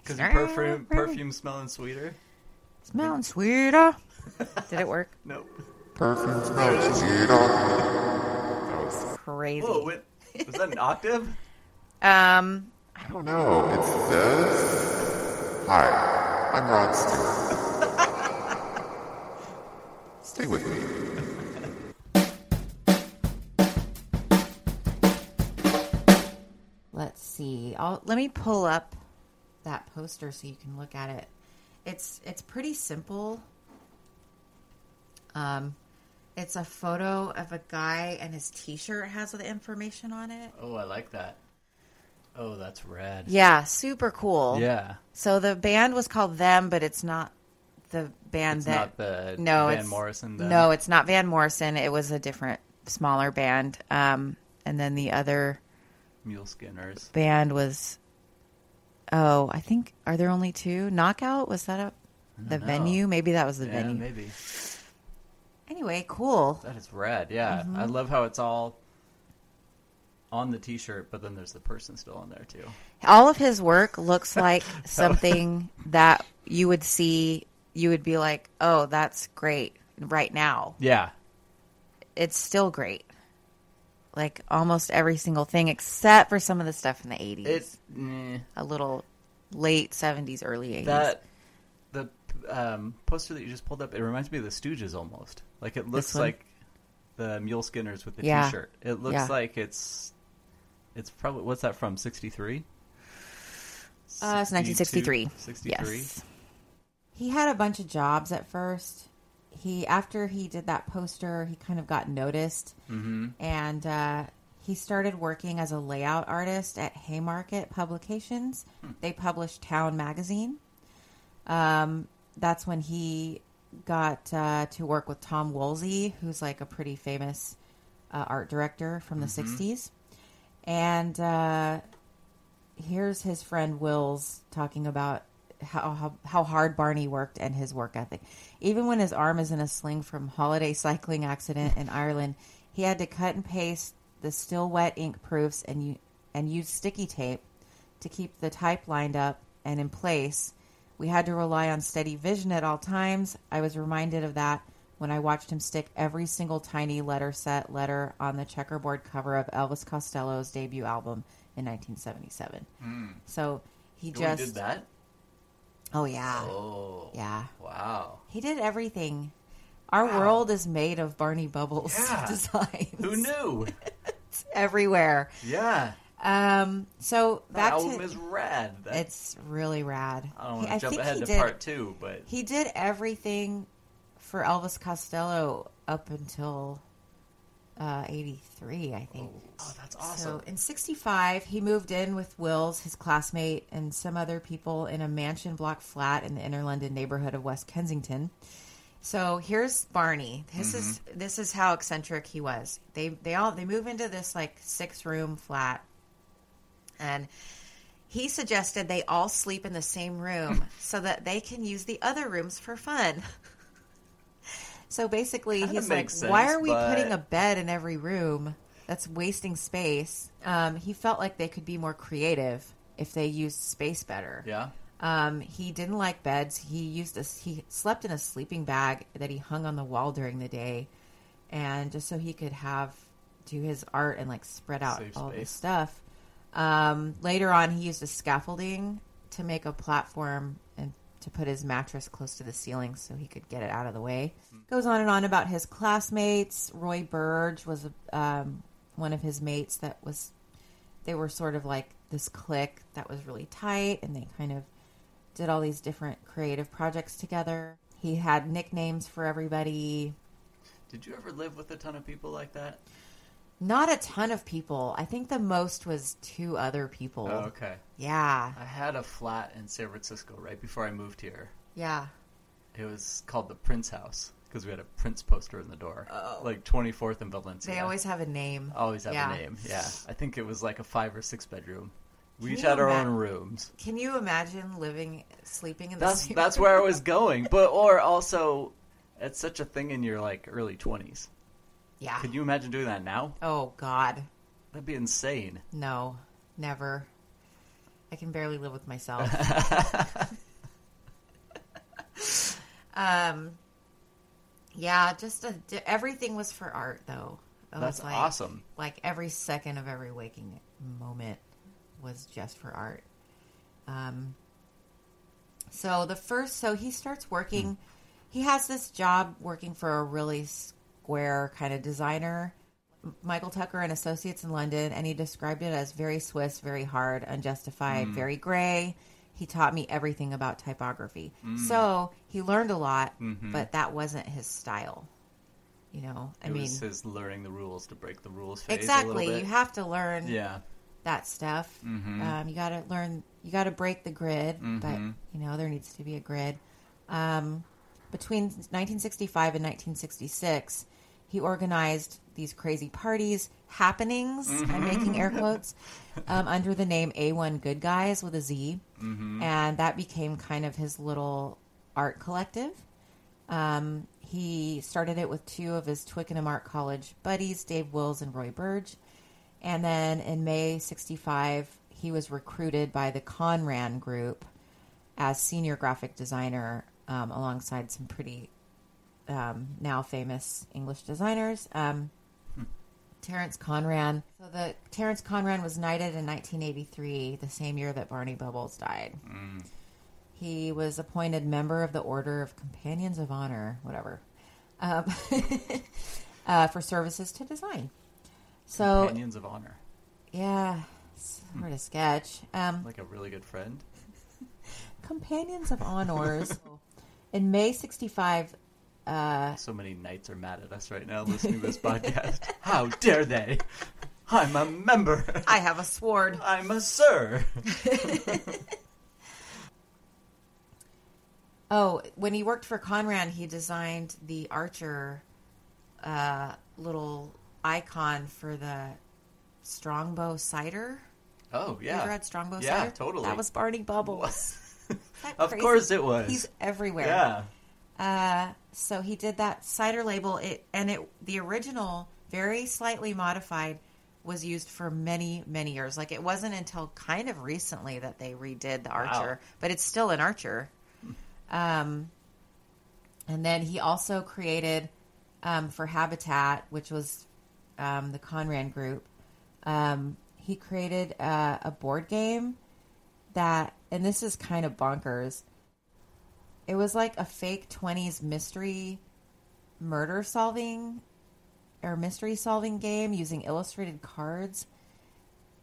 Because perfume, perfume smelling sweeter. Smelling sweeter. Did it work? Nope. Perfume smells sweeter. That was, Crazy. Whoa, what? Was that an octave? Um, I don't know. It says. Hi, I'm Rod Stewart. Stay with me. let's see. I'll, let me pull up that poster so you can look at it. It's it's pretty simple. Um, it's a photo of a guy and his T-shirt has the information on it. Oh, I like that. Oh, that's rad. Yeah, super cool. Yeah. So the band was called Them, but it's not the band It's that. not the no, Van it's, Morrison. Then. No, it's not Van Morrison. It was a different, smaller band. Um, and then the other Mule Skinners. band was. Oh, I think are there only two? Knockout was that a the know. venue? Maybe that was the Yeah, venue. maybe. Anyway, cool. That is rad. Yeah, Mm-hmm. I love how it's all on the T-shirt, but then there's the person still on there too. All of his work looks like something that you would see. You would be like, "Oh, that's great!" Right now, Yeah. it's still great. Like almost every single thing, except for some of the stuff in the eighties, It eh, a little late seventies, early eighties. that the um, poster that you just pulled up. It reminds me of the Stooges almost. Like it looks like the Mule Skinners with the Yeah. T-shirt. It looks Yeah. like it's it's probably what's that from? Sixty three. Uh, it's 1963. Sixty-three. Yes. He had a bunch of jobs at first. He after he did that poster, he kind of got noticed, Mm-hmm. and uh, he started working as a layout artist at Haymarket Publications. They published Town magazine. Um, that's when he got uh, to work with Tom Woolsey, who's like a pretty famous uh, art director from the '60s, and. Uh, here's his friend Will's talking about how, how how hard Barney worked and his work ethic. Even when his arm is in a sling from holiday cycling accident in Ireland, he had to cut and paste the still wet ink proofs and and use sticky tape to keep the type lined up and in place. We had to rely on steady vision at all times. I was reminded of that when I watched him stick every single tiny letter set letter on the checkerboard cover of Elvis Costello's debut album in 1977. Hmm. So he just did that. Oh yeah. Oh. Yeah. Wow. He did everything. Our Wow. world is made of Barney Bubbles Yeah. designs. Who knew? It's everywhere. yeah. Um so That back album to is rad. It's really rad. I don't want to jump think ahead he to did, part two, but He did everything for Elvis Costello up until uh, 83, I think. oh, that's awesome. So in 65, he moved in with Wills, his classmate, and some other people in a mansion block flat in the inner London neighborhood of West Kensington. So here's Barney. This is this is how eccentric he was. They they all they move into this like six room flat, and he suggested they all sleep in the same room so that they can use the other rooms for fun. So basically, Kinda he's like, makes "Why are we but- putting a bed in every room? That's wasting space." Um, he felt like they could be more creative if they used space better. yeah. Um, he didn't like beds. He used a he slept in a sleeping bag that he hung on the wall during the day, and just so he could have do his art and like spread out Save all this stuff. Um, later on, he used a scaffolding to make a platform and to put his mattress close to the ceiling so he could get it out of the way. Goes on and on about his classmates. Roy Burge was um, one of his mates that was, they were sort of like this clique that was really tight and they kind of did all these different creative projects together. He had nicknames for everybody. Did you ever live with a ton of people like that? Not a ton of people. I think the most was two other people. Oh, okay. Yeah. I had a flat in San Francisco right before I moved here. Yeah. It was called the Prince House because we had a Prince poster in the door. Oh. Like 24th and Valencia. They always have a name. always have Yeah. a name. Yeah. I think it was like a five or six bedroom. We each had our ima- own rooms. Can you imagine living, sleeping in the That's that's room? where I was going. But or also, it's such a thing in your like early twenties. Yeah. Could you imagine doing that now? Oh God, That'd be insane. no, never. I can barely live with myself. um, yeah, just a, everything was for art, though. It That's was like, awesome. Like every second of every waking moment was just for art. Um, so the first, so he starts working. He has this job working for a really square kind of designer, Michael Tucker and Associates in London, and he described it as very Swiss, very hard, unjustified, very gray. He taught me everything about typography. So he learned a lot, but that wasn't his style. You know, I it mean, was his learning the rules to break the rules phase a exactly. little bit. You have to learn yeah. that stuff. Mhm. Um, you got to learn. You got to break the grid, but Mhm. you know there needs to be a grid. Um, between 1965 and 1966, he organized these crazy parties, happenings. I'm making air quotes um, under the name A1 Good Guys with a Z, and that became kind of his little art collective. Um, he started it with two of his Twickenham Art College buddies, Dave Wills and Roy Burge. And then in May 65, he was recruited by the Conran Group as senior graphic designer um, alongside some pretty um, now famous English designers. Um, Terence Conran. So the Terence Conran was knighted in 1983, the same year that Barney Bubbles died. He was appointed member of the Order of Companions of Honor, whatever, um, uh, for services to design. So Companions of honor, yeah, sort of sketch. Um, like a really good friend. Companions of Honors. In May '65, uh, So many knights are mad at us right now listening to this podcast. How dare they? I'm a member. I have a sword. I'm a sir. Oh, when he worked for Conran, he designed the Archer uh, little icon for the Strongbow cider. Oh yeah, You yeah. ever had Strongbow Yeah, cider? Yeah, totally. That was Barney Bubbles. That of crazy? course it was. He's everywhere. yeah. Uh, so he did that cider label. It and it the original, very slightly modified, was used for many many years. Like it wasn't until kind of recently that they redid the Archer, but it's still an Archer. Um, and then he also created um, for Habitat, which was um, the Conran Group. Um, he created uh, a board game that, and this is kind of bonkers. It was like a fake 20s mystery murder solving or mystery solving game using illustrated cards.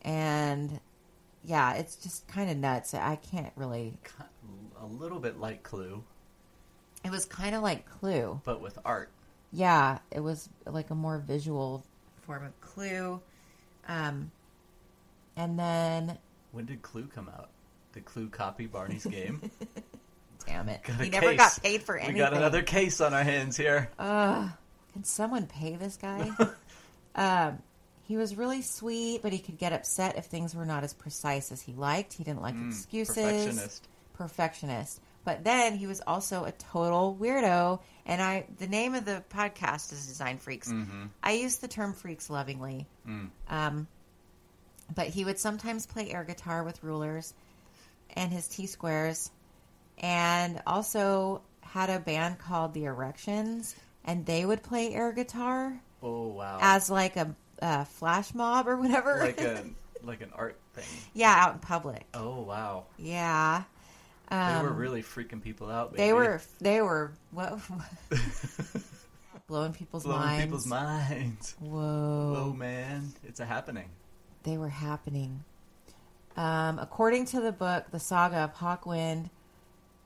And yeah, it's just kind of nuts. I can't really. A little bit like Clue, It was kind of like Clue. but with art. Yeah, it was like a more visual form of Clue. Um, and then, When did Clue come out? Did Clue copy Barney's game? damn it, Got he never case. got paid for anything. we got another case on our hands here. Ugh, can someone pay this guy? um, he was really sweet, but he could get upset if things were not as precise as he liked. He didn't like excuses. Mm, Perfectionist. Perfectionist. But then he was also a total weirdo. And I, the name of the podcast is Design Freaks. Mm-hmm. I use the term freaks lovingly. Mm. Um, but he would sometimes play air guitar with rulers and his T squares, and also had a band called the Erections, and they would play air guitar Oh wow. as like a, a flash mob or whatever. like a like an art thing. Yeah, out in public. Oh wow, Yeah. Um, they were really freaking people out. They were. They were. What? blowing people's blowing minds. people's minds. Whoa. Oh man, it's a happening. they were happening. Um, according to the book, The Saga of Hawkwind,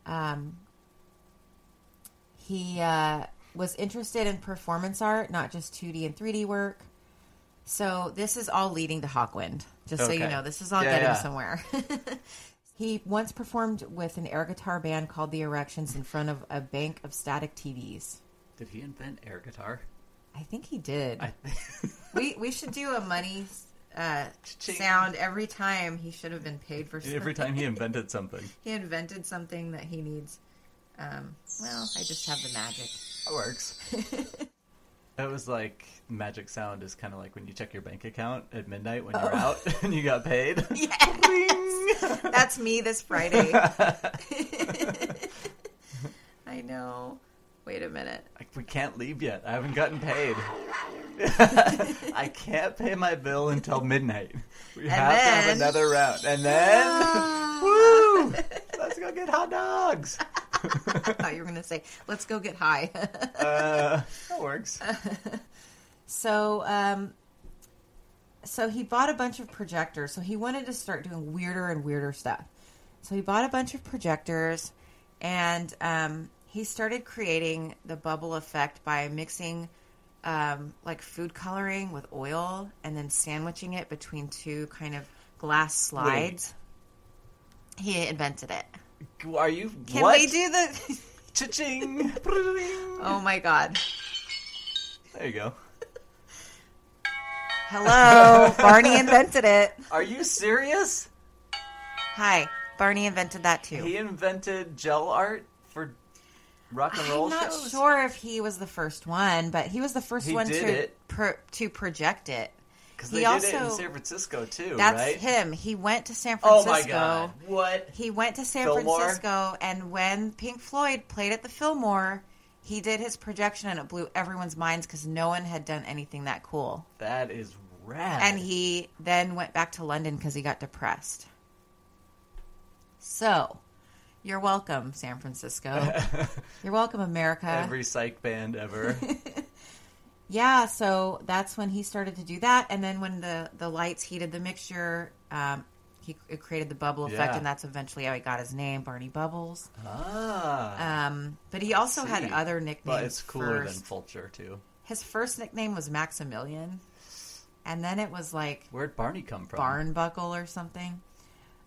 um, he uh, was interested in performance art, not just 2D and 3D work. So this is all leading to Hawkwind, just so you know. This is all Yeah, getting yeah. somewhere. he once performed with an air guitar band called The Erections in front of a bank of static TVs. Did he invent air guitar? I think he did. I, We we should do a money uh, sound every time. He should have been paid for something. every time he invented something, he invented something that he needs. Um, well, I just have the magic. it works. That was like magic sound is kind of like when you check your bank account at midnight when you're out and you got paid. Yes, that's me this Friday. I know. Wait a minute. Like, we can't leave yet. I haven't gotten paid. I can't pay my bill until midnight. We have to have another round. And then, woo! Let's go get hot dogs. I thought you were going to say, "Let's go get high." Uh, that works. So, um, so he bought a bunch of projectors. So he wanted to start doing weirder and weirder stuff. So he bought a bunch of projectors, and um, he started creating the bubble effect by mixing um, like food coloring with oil, and then sandwiching it between two kind of glass slides. He invented it. Are you? Can what? we do the? Cha-ching. oh my god! There you go. Hello, Barney invented it. Are you serious? Hi, Barney invented that too. He invented gel art for rock and roll I'm not shows. sure if he was the first one, but he was the first He one did to it. pro, to project it. because he they did it in also- San Francisco too, That's right? him. He went to San Oh Francisco. my god! What? He went to San Fillmore? Francisco, and when Pink Floyd played at the Fillmore, he did his projection, and it blew everyone's minds because no one had done anything that cool. That is rad. And he then went back to London because he got depressed. So, you're welcome, San Francisco. you're welcome, America. every psych band ever. Yeah, so that's when he started to do that, and then when the the lights heated the mixture, um, he it created the bubble effect, Yeah. and that's eventually how he got his name, Barney Bubbles. ah, Um, but he also had other nicknames. but it's cooler first. than Fulcher too. his first nickname was Maximilian, and then it was like Where'd Barney come from? Barnbuckle or something.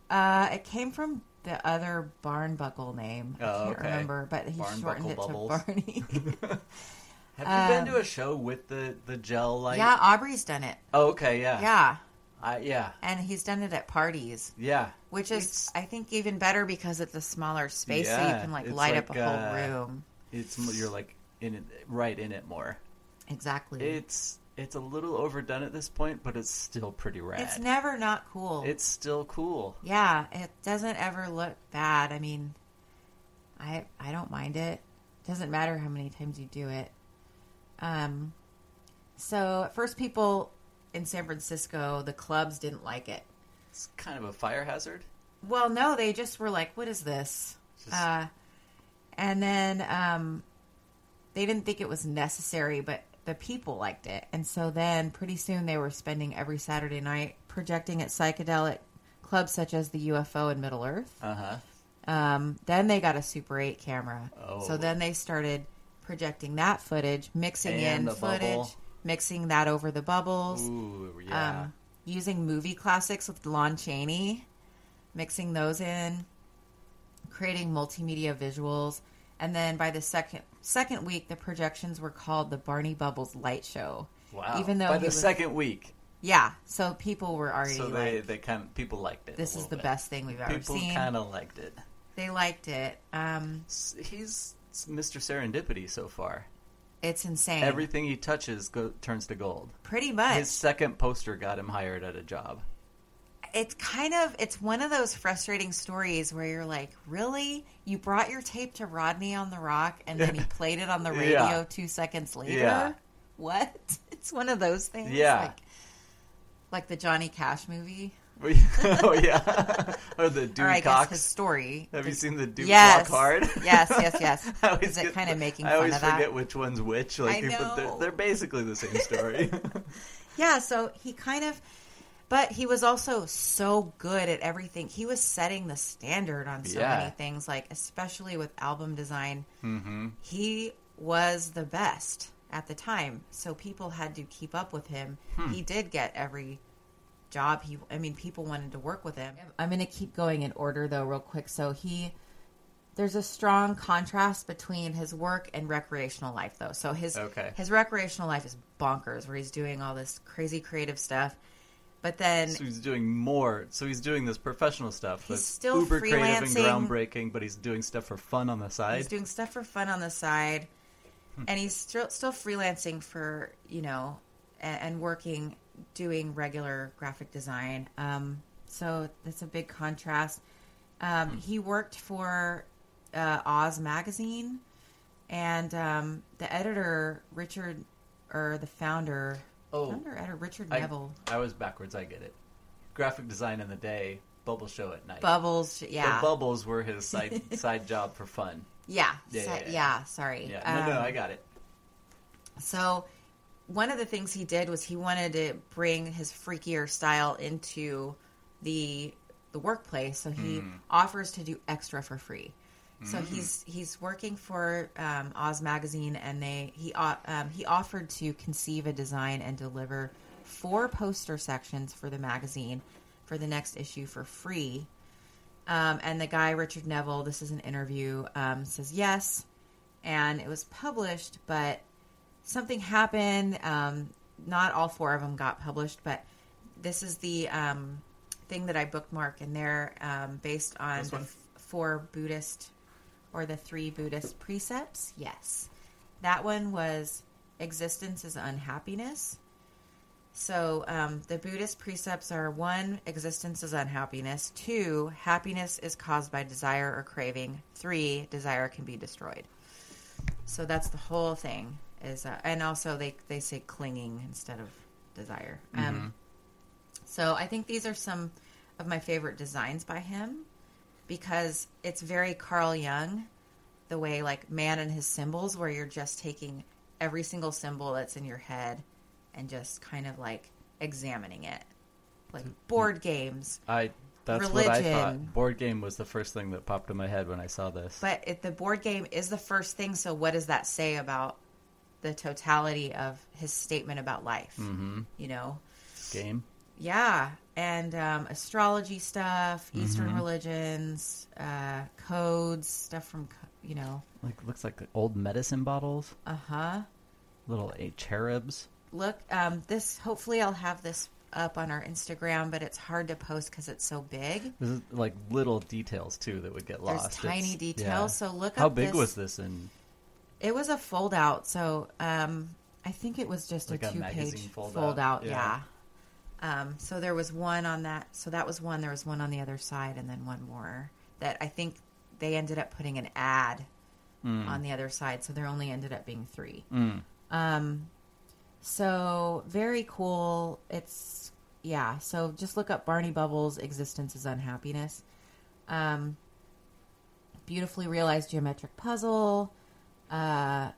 Uh, it came from the other Barnbuckle name. I Oh, can't okay. remember, but he Barnbuckle shortened it Bubbles. to Barney. Have you been Um, to a show with the the gel light? yeah, Aubrey's done it. Oh, okay. Yeah. Yeah, I, yeah. and he's done it at parties. Yeah. Which is, It's- I think, even better because it's a smaller space, so you can like light up a like, whole uh, room. It's you're like in it, right in it more. Exactly. It's it's a little overdone at this point, but it's still pretty rad. It's never not cool. It's still cool. yeah, it doesn't ever look bad. I mean, I I don't mind it. Doesn't matter how many times you do it. Um, so at first, people in San Francisco, the clubs didn't like it. It's kind of a fire hazard. Well, no, they just were like, "What is this?" Just- Uh, and then um, they didn't think it was necessary, but the people liked it, and so then pretty soon they were spending every Saturday night projecting at psychedelic clubs such as the UFO in Middle Earth. Uh huh. Um, then they got a Super 8 camera, Oh. so then they started projecting that footage, mixing And in footage, bubble. mixing that over the bubbles Ooh, yeah. um, using movie classics with Lon Chaney, mixing those in, creating multimedia visuals, and then by the second second week, the projections were called the Barney Bubbles Light Show. wow. even though by he the was- second week, Yeah, so people were already so like, they they kind of people liked it. a "This is the bit. best thing we've ever People seen." kind of liked it. They liked it. Um, He's Mr. Serendipity so far. it's insane. Everything he touches go, turns to gold. Pretty much. His second poster got him hired at a job. It's kind of it's one of those frustrating stories where you're like, really? You brought your tape to Rodney on the ROQ and then he played it on the radio Yeah. two seconds later. Yeah. What? It's one of those things. Yeah. Like, like the Johnny Cash movie. oh yeah, or oh, the Dewey or I Cox. his story. Have you seen the Duke Yes. Walk Hard? Yes, yes, yes. I always Is it get- kinda making I fun always of that? forget which one's which. Like, I but they're, they're basically the same story. Yeah, so he kind of, but he was also so good at everything. He was setting the standard on so Yeah. many things, like especially with album design. mm-hmm. He was the best at the time, so people had to keep up with him. Hmm. He did get every job he I mean people wanted to work with him. I'm going to keep going in order though real quick. So he there's a strong contrast between his work and recreational life though. So his Okay. his recreational life is bonkers where he's doing all this crazy creative stuff. But then So he's doing more. So he's doing this professional stuff. He's that's still uber creative and groundbreaking, but he's doing stuff for fun on the side. he's doing stuff for fun on the side and he's still still freelancing for, you know, and, and working doing regular graphic design. Um so that's a big contrast. Um, He worked for uh, Oz magazine, and um, the editor Richard, or the founder, Oh. founder editor Richard I, Neville, I was backwards. I get it. Graphic design in the day, bubble show at night. Bubbles, yeah, The bubbles were his side side job for fun. yeah, Yeah, so- yeah, yeah. yeah, Sorry, Yeah. No, no, Um, I got it. So, one of the things he did was he wanted to bring his freakier style into the the workplace. So he Hmm. offers to do extra for free. So he's he's working for um, Oz magazine, and they he o- um, he offered to conceive a design and deliver four poster sections for the magazine for the next issue for free. Um, and the guy Richard Neville, this is an interview, um, says yes, and it was published, but something happened. Um, not all four of them got published, but this is the um, thing that I bookmark, and they're um, based on four Buddhist or the three Buddhist precepts. Yes, that one was existence is unhappiness. So um, the Buddhist precepts are one, existence is unhappiness. Two, happiness is caused by desire or craving. Three, desire can be destroyed. So that's the whole thing. Is uh, and also they they say clinging instead of desire. Um, so I think these are some of my favorite designs by him because it's very Carl Jung, the way like man and his symbols, where you're just taking every single symbol that's in your head and just kind of like examining it, like board games. I that's what I thought. Board game was the first thing that popped in my head when I saw this. But if the board game is the first thing, so what does that say about the totality of his statement about life? Mm-hmm. You know, game. Yeah, and um, astrology stuff, Mm-hmm. Eastern religions, uh, codes, stuff from you know, Like looks like old medicine bottles, uh huh. little eight cherubs. Look, um, this. Hopefully, I'll have this up on our Instagram, but it's hard to post because it's so big. This is like little details too that would get There's lost. tiny It's- details, so look How big this- was this in It was a fold out, so um, I think it was just Like a a two page magazine fold, fold out. out, Yeah. yeah. Um, so there was one on that. So that was one. There was one on the other side, and then one more that I think they ended up putting an ad on the other side. So there only ended up being three. Mm. Um, so very cool. It's yeah. So just look up Barney Bubbles. Existence is unhappiness. Um, beautifully realized geometric puzzle. Uh,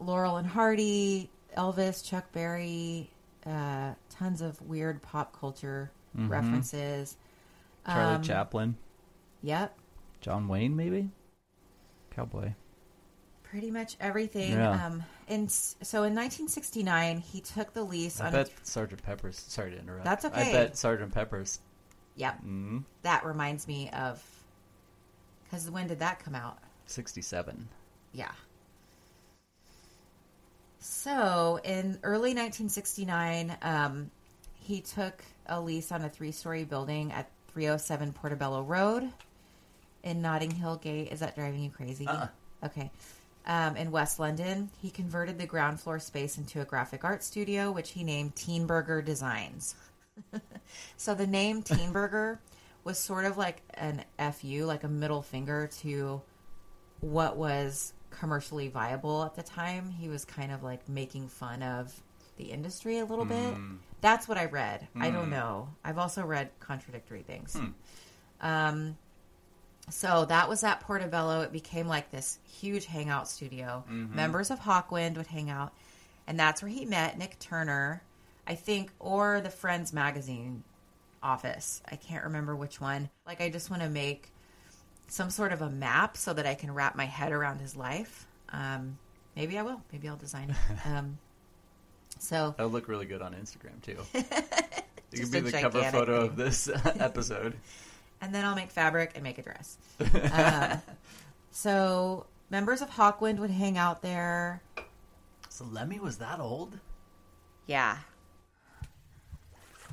Laurel and Hardy, Elvis, Chuck Berry, uh, tons of weird pop culture references. Charlie Um, Chaplin, Yep, John Wayne, maybe cowboy. pretty much everything. Yeah. Um, and so in 1969, he took the lease I on. bet Sergeant Pepper's. Sorry to interrupt. That's okay. I bet Sergeant Pepper's. Yep, Mm, that reminds me of. Because when did that come out? Sixty-seven. Yeah. So in early 1969, um, he took a lease on a three-story building at 307 Portobello Road in Notting Hill Gate. Is that driving you crazy? Uh-uh. Okay. Um, in West London, he converted the ground floor space into a graphic art studio, which he named Teenburger Designs. so the name Teenburger was sort of like an FU, like a middle finger to what was commercially viable at the time. He was kind of like making fun of the industry a little bit. Hmm. That's what I read. I don't know. I've also read contradictory things. Hmm. Um, so that was at Portobello. It became like this huge hangout studio. Mm-hmm. Members of Hawkwind would hang out, and that's where he met Nik Turner, I think, or the Friends magazine office. I can't remember which one. Like, I just want to make some sort of a map so that I can wrap my head around his life. Um, maybe I will. Maybe I'll design it. Um, so That'll look really good on Instagram too. It could be the cover photo thing. of this episode. and then I'll make fabric and make a dress. Um, so members of Hawkwind would hang out there. So Lemmy was that old? Yeah.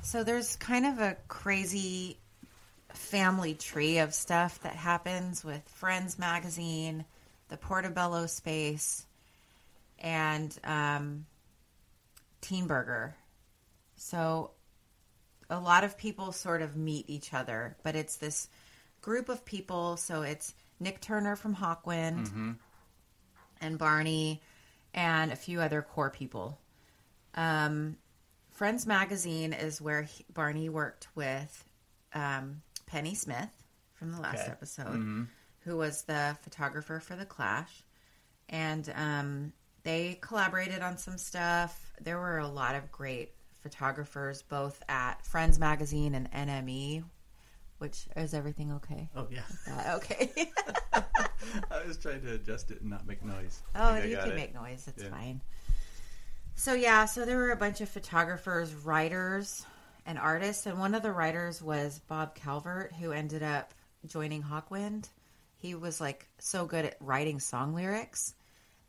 So there's kind of a crazy family tree of stuff that happens with Friends magazine, the Portobello space, and um, Teenburger. So a lot of people sort of meet each other, but it's this group of people. So it's Nik Turner from Hawkwind and Barney and a few other core people. Um, Friends Magazine is where he, Barney worked with um, Pennie Smith from the last Okay. episode, who was the photographer for The Clash. And um, they collaborated on some stuff. There were a lot of great photographers, both at Friends Magazine and NME. Which is everything okay? Oh yeah. Uh, okay. I was trying to adjust it and not make noise. Oh, you can it. make noise. It's Yeah. fine. So yeah, so there were a bunch of photographers, writers, and artist, and one of the writers was Bob Calvert, who ended up joining Hawkwind. He was like so good at writing song lyrics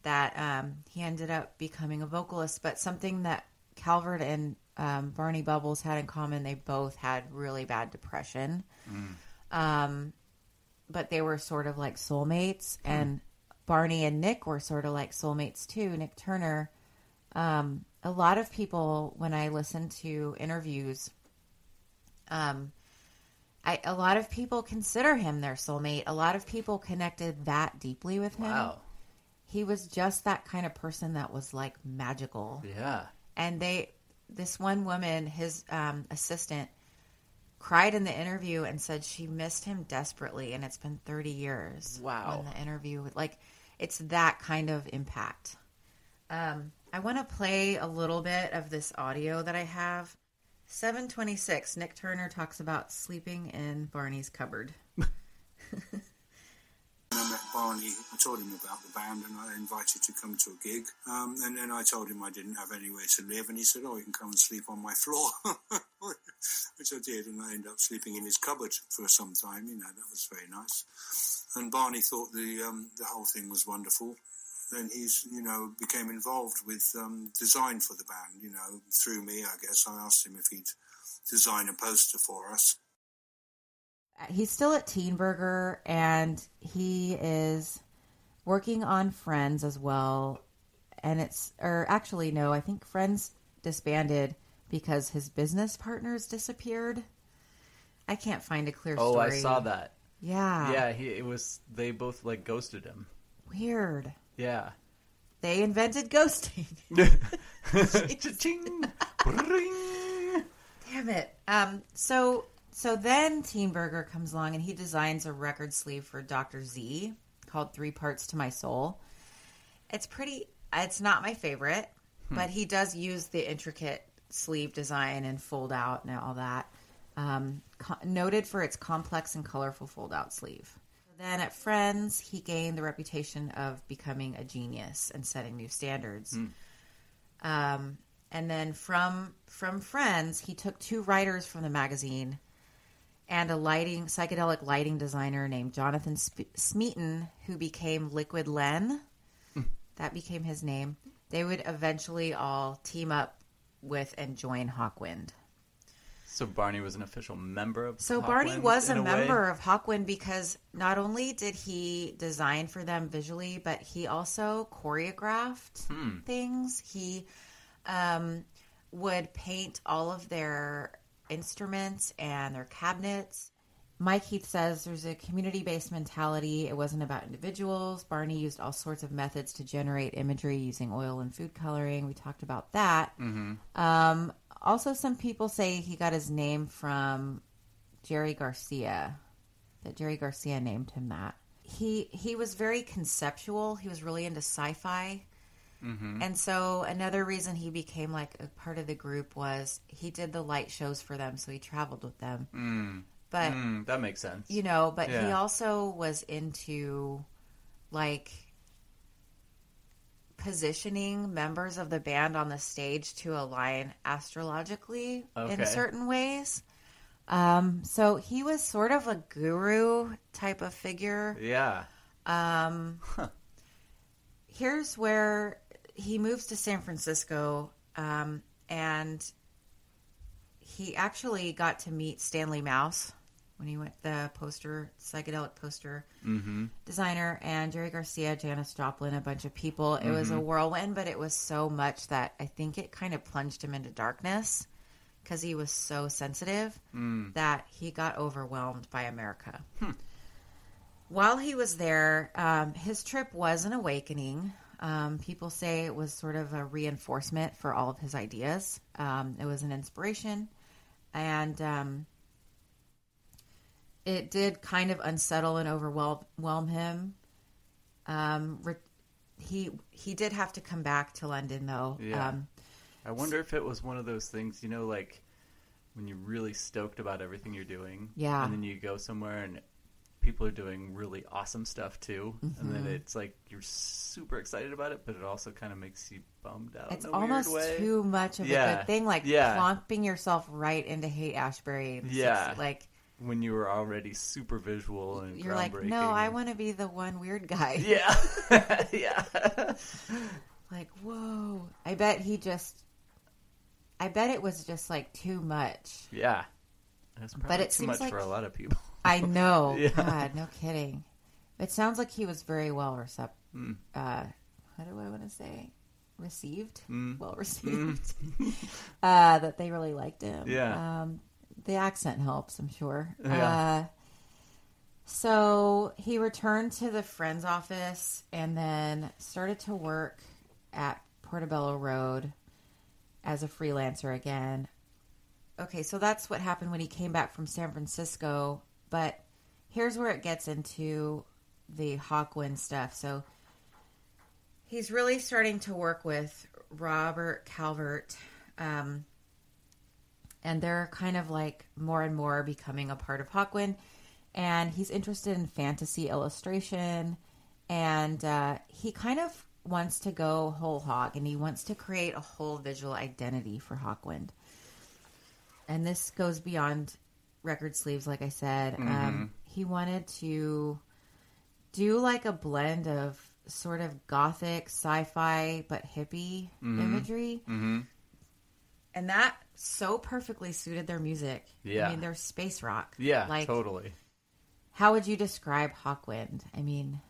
that um, he ended up becoming a vocalist. But something that Calvert and um, Barney Bubbles had in common, they both had really bad depression. Um, but they were sort of like soulmates, and Barney and Nik were sort of like soulmates too. Nik Turner. A lot of people, when I listen to interviews, um, I, a lot of people consider him their soulmate. A lot of people connected that deeply with him. Wow. He was just that kind of person that was like magical Yeah. and they this one woman his um, assistant cried in the interview and said she missed him desperately and it's been 30 years Wow. on the interview like it's that kind of impact um, i want to play a little bit of this audio that i have 726 nik turner talks about sleeping in barney's cupboard I met Barney, I told him about the band and I invited him to come to a gig. Um, and then I told him I didn't have anywhere to live, and he said, "Oh, you can come and sleep on my floor," which I did, and I ended up sleeping in his cupboard for some time. You know, that was very nice. And Barney thought the um, the whole thing was wonderful. Then he's, you know, became involved with um, design for the band. You know, through me, I guess. I asked him if he'd design a poster for us. he's still at Teenburger and he is working on Friends as well. And it's, or actually, no, I think Friends disbanded because his business partners disappeared. I can't find a clear Oh, story. Oh, I saw that. Yeah. Yeah, he it was they both like ghosted him. Weird. Yeah. They invented ghosting. Cha-ching. Bring. Damn it. Um, so so then Teenburger comes along and he designs a record sleeve for Dr. Z called Three Parts to My Soul. It's pretty it's not my favorite, but he does use the intricate sleeve design and fold out and all that. Um, co- noted for its complex and colorful fold out sleeve. Then at Friends, he gained the reputation of becoming a genius and setting new standards. Um, and then from from Friends, he took two writers from the magazine and a lighting psychedelic lighting designer named Jonathan Sp- Smeaton, who became Liquid Len. that became his name. They would eventually all team up with and join Hawkwind. So Barney was an official member of. So Barney was a, way? member of Hawkwind because not only did he design for them visually, but he also choreographed Hmm. things. He um, would paint all of their instruments and their cabinets. Mike Heath says there's a community based mentality. It wasn't about individuals. Barney used all sorts of methods to generate imagery using oil and food coloring. We talked about that. Um, also, some people say he got his name from Jerry Garcia, that Jerry Garcia named him that. He he was very conceptual. He was really into sci-fi. And so another reason he became like a part of the group was he did the light shows for them, so he traveled with them. Mm. But Mm, that makes sense. you know, but he also was into like positioning members of the band on the stage to align astrologically Okay. in certain ways. Um, so he was sort of a guru type of figure. yeah. Um, here's where he moves to San Francisco, um, and he actually got to meet Stanley Mouse when he went the poster psychedelic poster Mm-hmm. designer and Jerry Garcia, Janis Joplin, a bunch of people. It was a whirlwind, but it was so much that I think it kind of plunged him into darkness because he was so sensitive that he got overwhelmed by America. While he was there, um, his trip was an awakening. Um, people say it was sort of a reinforcement for all of his ideas. Um, it was an inspiration, and um, it did kind of unsettle and overwhelm him. Um, re- he he did have to come back to London though. Yeah. Um, I wonder if it was one of those things, you know, like when you're really stoked about everything you're doing. Yeah. And then you go somewhere and people are doing really awesome stuff too. And Mm-hmm. then it's like you're super excited about it, but it also kind of makes you bummed out. it's in a almost weird way. too much of a good thing, like Yeah. yourself right into Haight-Ashbury. and Yeah. like When you were already super visual and you're like, groundbreaking. no, I want to be the one weird guy. Yeah. yeah. Like, whoa! I bet he just. I bet it was just like too much. Yeah. That's probably it too seems much like- for a lot of people. I know. Yeah. God, no kidding. It sounds like he was very well received. Mm. Uh, what do I want to say? Received, Mm. well received. uh, that they really liked him. Yeah. Um, the accent helps, I'm sure. Yeah. Uh, so he returned to the friend's office and then started to work at Portobello Road as a freelancer again. Okay, so that's what happened when he came back from San Francisco. But here's where it gets into the Hawkwind stuff. So he's really starting to work with Robert Calvert. Um, and they're kind of like more and more becoming a part of Hawkwind. And he's interested in fantasy illustration. And uh, he kind of wants to go whole hog and he wants to create a whole visual identity for Hawkwind. And this goes beyond record sleeves, like I said. Um, he wanted to do like a blend of sort of gothic, sci fi, but hippie imagery. hmm And that so perfectly suited their music. Yeah. I mean, they're space rock. Yeah, Like, totally. how would you describe Hawkwind? I mean,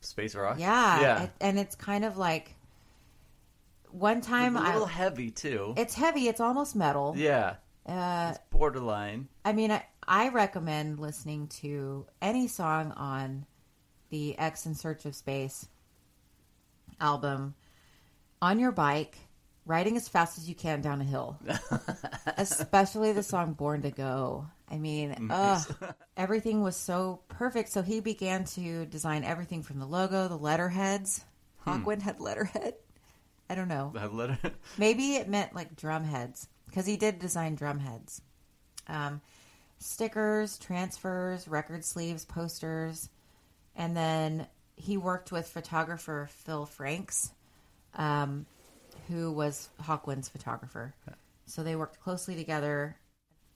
Space rock. yeah. Yeah. it- and it's kind of like one time a I. little heavy too. It's heavy. It's almost metal. yeah. Uh, It's borderline. I mean, I, I recommend listening to any song on the X in Search of Space album on your bike, riding as fast as you can down a hill. Especially the song Born to Go. I mean, ugh, everything was so perfect. So he began to design everything from the logo, the letterheads. Hawkwind had letterhead. I don't know. Letter. Maybe it meant like drum heads because he did design drum heads. Um, stickers, transfers, record sleeves, posters, and then he worked with photographer Phil Franks, um, who was Hawkwind's photographer. So they worked closely together.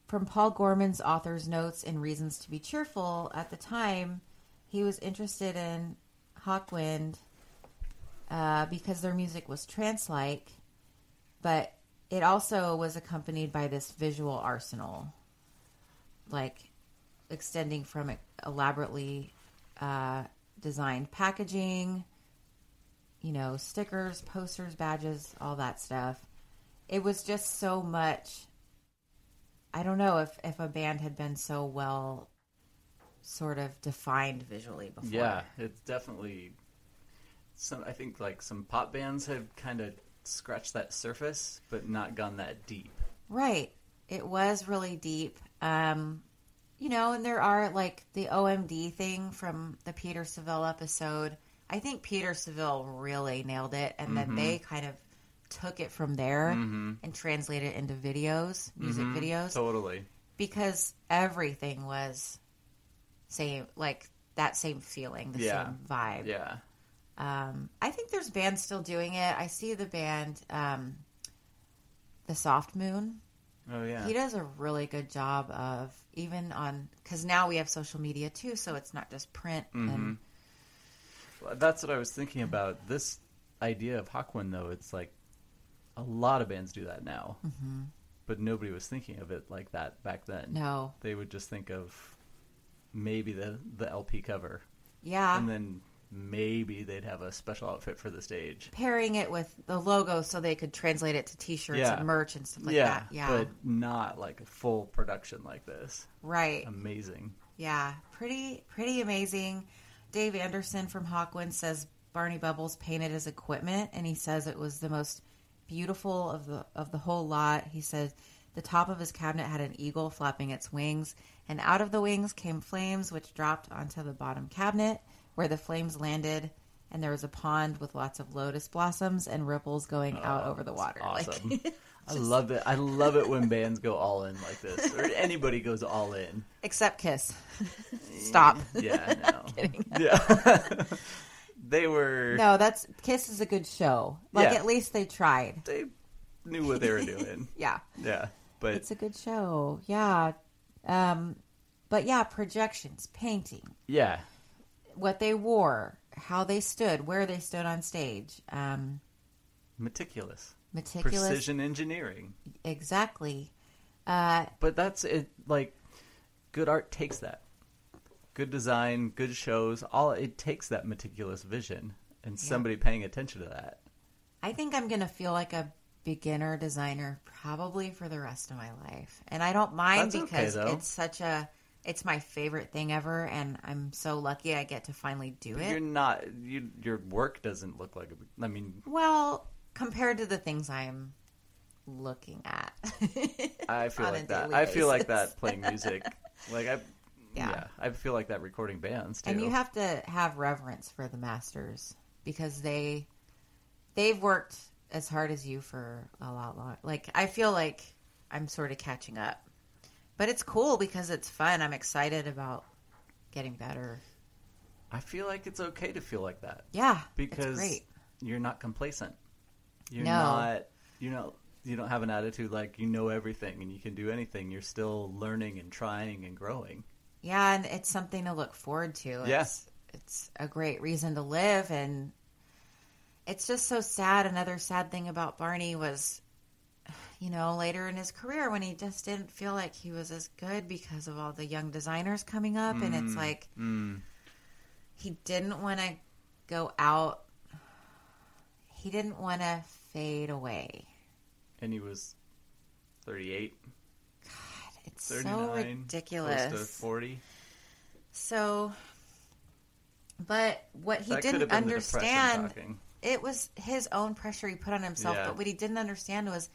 From Paul Gorman's author's notes and Reasons to Be Cheerful, at the time, he was interested in Hawkwind uh, because their music was trance-like, but it also was accompanied by this visual arsenal, like extending from elaborately uh, designed packaging, you know, stickers, posters, badges, all that stuff. It was just so much. I don't know if, if a band had been so well sort of defined visually before. Yeah, it's definitely some. I think like some pop bands have kind of scratched that surface, but not gone that deep. Right. It was really deep. Um, you know, and there are like the OMD thing from the Peter Saville episode. I think Peter Saville really nailed it, and then they kind of took it from there and translated it into videos, music videos, Totally. because everything was same, like that same feeling, the Yeah. same vibe. Yeah. Um, I think there's bands still doing it. I see the band, um, the Soft Moon. Oh yeah. He does a really good job of even on because now we have social media too, so it's not just print Mm-hmm. and Well, That's what I was thinking about. This idea of Hawkwind, though, it's like a lot of bands do that now, mm-hmm. but nobody was thinking of it like that back then. no, They would just think of maybe the the LP cover, yeah, and then maybe they'd have a special outfit for the stage. pairing it with the logo so they could translate it to T-shirts Yeah. and merch and stuff like yeah, that. Yeah, but not like a full production like this. right. Amazing. Yeah, pretty pretty amazing. Dave Anderson from Hawkwind says Barney Bubbles painted his equipment, and he says it was the most beautiful of the of the whole lot. He said the top of his cabinet had an eagle flapping its wings, and out of the wings came flames, which dropped onto the bottom cabinet, where the flames landed. And there was a pond with lots of lotus blossoms and ripples going out oh, over the water. Awesome. Like, I love it. I love it when bands go all in like this, or anybody goes all in. except Kiss. Stop. Yeah, no. Yeah. they were. No, that's Kiss is a good show. Like Yeah. at least they tried. They knew what they were doing. Yeah. Yeah, but It's a good show. Yeah. Um but yeah, projections, painting, yeah, what they wore, how they stood, where they stood on stage. Um meticulous, meticulous precision engineering. exactly. Uh But that's it. Like, good art takes that. Good design, good shows. All it takes that meticulous vision and somebody paying attention to that. I think I'm going to feel like a beginner designer probably for the rest of my life. And I don't mind That's because though. it's such a it's my favorite thing ever and I'm so lucky I get to finally do But it. you're not. You, your work doesn't look like. A, I mean, Well, compared to the things I'm looking at, I feel like that. I feel like that playing music. like I. Yeah. Yeah. I feel like that recording bands too. and you have to have reverence for the masters because they they've worked as hard as you for a lot long. Like I feel like I'm sort of catching up, but it's cool because it's fun. I'm excited about getting better. I feel like it's okay to feel like that Yeah, because you're not complacent. You're No. not. You know. You don't have an attitude like you know everything and you can do anything. You're still learning and trying and growing. Yeah, and it's something to look forward to. Yeah. It's, a great reason to live. And it's just so sad. Another sad thing about Barney was, you know, later in his career when he just didn't feel like he was as good because of all the young designers coming up. And it's like, Mm. he didn't want to go out, he didn't want to fade away. And he was 38, God, It's 39, so ridiculous. close to 40. So, but what he that didn't have been the depression understand, it was his own pressure he put on himself. Yeah. But what he didn't understand was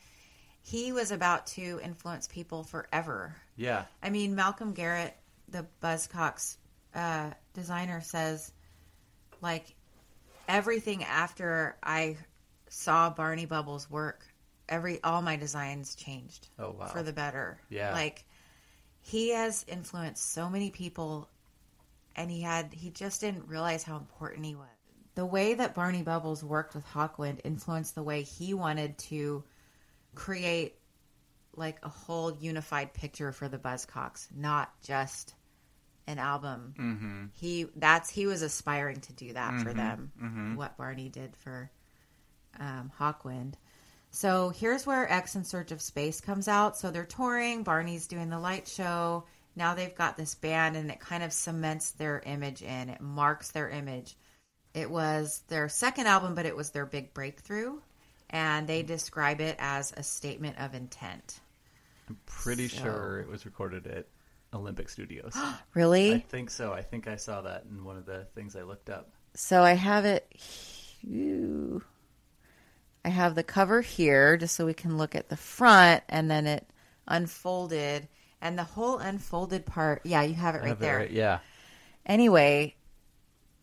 he was about to influence people forever. Yeah. I mean, Malcolm Garrett, the Buzzcocks uh, designer, says, like, everything after I saw Barney Bubbles work, every all my designs changed Oh wow. for the better. Yeah. Like he has influenced so many people and he had he just didn't realize how important he was. The way that Barney Bubbles worked with Hawkwind influenced the way he wanted to create like a whole unified picture for the Buzzcocks, not just an album. mm-hmm. He that's he was aspiring to do that for them. What Barney did for um, Hawkwind. So here's where X in Search of Space comes out. So they're touring. Barney's doing the light show. Now they've got this band, and it kind of cements their image in. It marks their image. It was their second album, but it was their big breakthrough, and they describe it as a statement of intent. I'm pretty So- sure it was recorded at Olympic Studios. Really? I think so. I think I saw that in one of the things I looked up. So I have it. Ooh. I have the cover here just so we can look at the front, and then it unfolded, and the whole unfolded part. Yeah, you have it right have it there. right- Yeah. Anyway,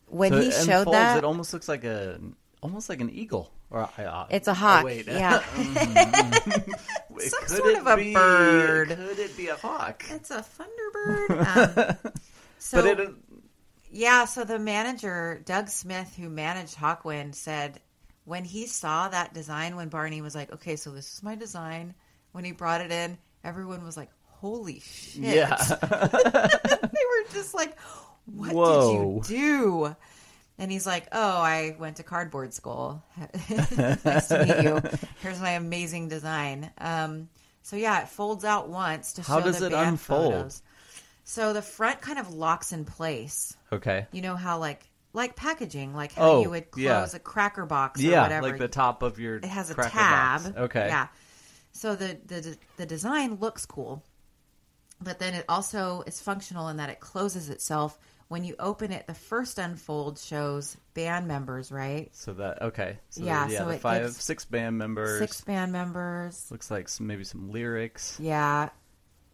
when So he it showed unfolds, that, it almost looks like a almost like an eagle. Or uh, It's a oh, hawk, wait. yeah. Wait, Some could sort of a be- bird. Could it be a hawk? it's a thunderbird. Um, so but it Yeah, so the manager, Doug Smith, who managed Hawkwind, said when he saw that design, when Barney was like, okay, so this is my design, when he brought it in, everyone was like, holy shit. yeah. they were just like, what Whoa. did you do? And he's like, oh, I went to cardboard school. nice to meet you. Here's my amazing design. Um, so yeah, it folds out once to How show does the it band unfold? photos. So the front kind of locks in place. okay. You know how like like packaging, like how Oh, you would close yeah. a cracker box or Yeah, whatever. like the top of your it has a cracker tab. box. Okay. Yeah. So the, the the design looks cool, but then it also is functional in that it closes itself when you open it. The first unfold shows band members, right? So that okay. So Yeah, yeah, so the five six band members. Six band members. Looks like some, maybe some lyrics. Yeah.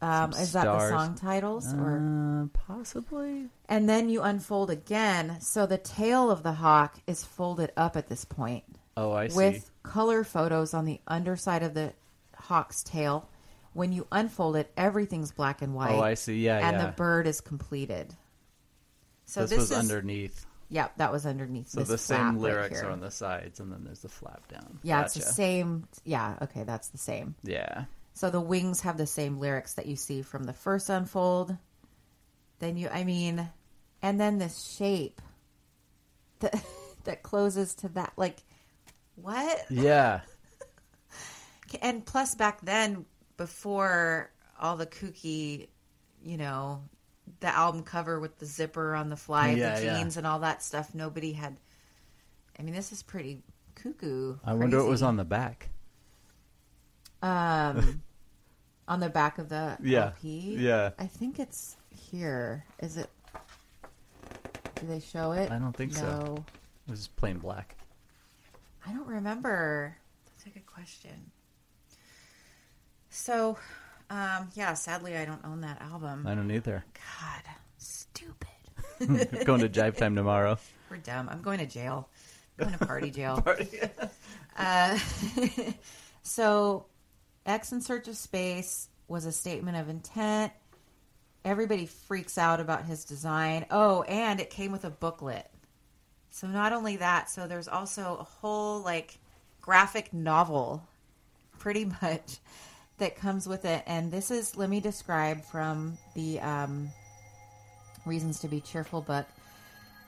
Um, is that the stars. song titles or? Uh, possibly. And then you unfold again, so the tail of the hawk is folded up at this point. Oh, I see. with color photos on the underside of the hawk's tail. When you unfold it, everything's black and white. oh, I see. Yeah, and yeah. the bird is completed. So this, this, was is underneath. yeah, that was underneath. So this the flap same right lyrics here. are on the sides, and then there's the flap down. Yeah, it's the Gotcha. same. Yeah, okay, that's the same. Yeah. So the wings have the same lyrics that you see from the first unfold. Then you, I mean, and then this shape that that closes to that, like what? Yeah. And plus, back then, before all the kooky, you know, the album cover with the zipper on the fly of Yeah, the yeah. jeans and all that stuff, nobody had. I mean, this is pretty cuckoo. I wonder what was on the back. Um, on the back of the Yeah, LP. yeah. I think it's here. Is it? Do they show it? I don't think so. no. It was just plain black. I don't remember. That's a good question. So, um, yeah, sadly, I don't own that album. I don't either. God, stupid. Going to Jive Time tomorrow. We're dumb. I'm going to jail. I'm going to party jail. uh, so, X in Search of Space was a statement of intent. Everybody freaks out about his design. Oh, and it came with a booklet. So not only that, so there's also a whole like graphic novel, pretty much, that comes with it. And this is let me describe from the um, Reasons to Be Cheerful book.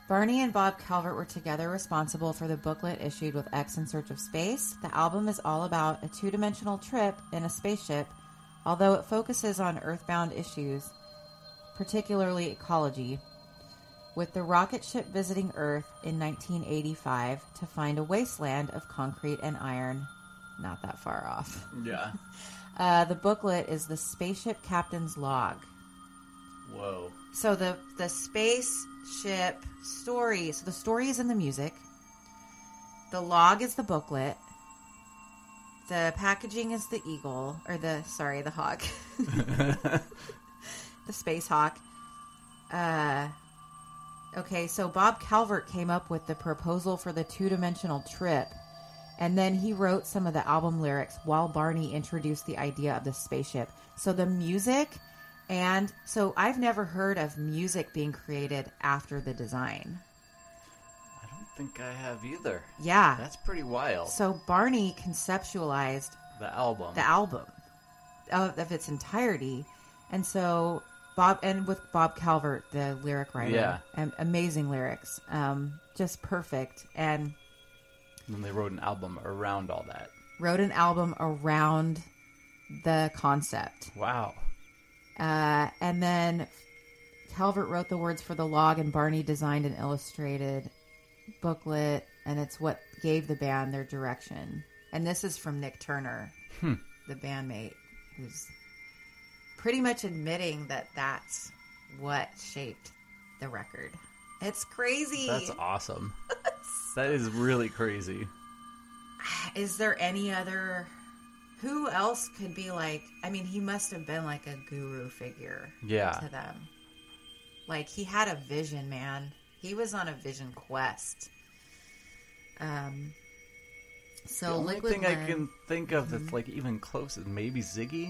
Barney and Bob Calvert were together responsible for the booklet issued with X in Search of Space. The album is all about a two dimensional trip in a spaceship, although it focuses on earthbound issues, particularly ecology, with the rocket ship visiting Earth in 1985 to find a wasteland of concrete and iron. Not that far off. Yeah. Uh, the booklet is the Spaceship Captain's Log. Whoa. So the the spaceship story. So the story is in the music. The log is the booklet. The packaging is the eagle, or the sorry, the hawk, the space hawk. Uh, okay, so Bob Calvert came up with the proposal for the two dimensional trip, and then he wrote some of the album lyrics while Barney introduced the idea of the spaceship. So the music and so I've never heard of music being created after the design. I don't think I have either. Yeah. That's pretty wild. So Barney conceptualized the album. the album of, of its entirety. And so Bob and with Bob Calvert, the lyric writer, Yeah. am- amazing lyrics, um, just perfect, and and then they wrote an album around all that. wrote an album around the concept. Wow. Uh, and then Calvert wrote the words for the log, and Barney designed an illustrated booklet, and it's what gave the band their direction. And this is from Nik Turner, the bandmate, who's pretty much admitting that that's what shaped the record. It's crazy. That's awesome. that is really crazy. Is there any other? Who else could be like? I mean, he must have been like a guru figure Yeah. to them. Like he had a vision, man. He was on a vision quest. Um. So the only Liquid thing I can think of that's like even close is maybe Ziggy.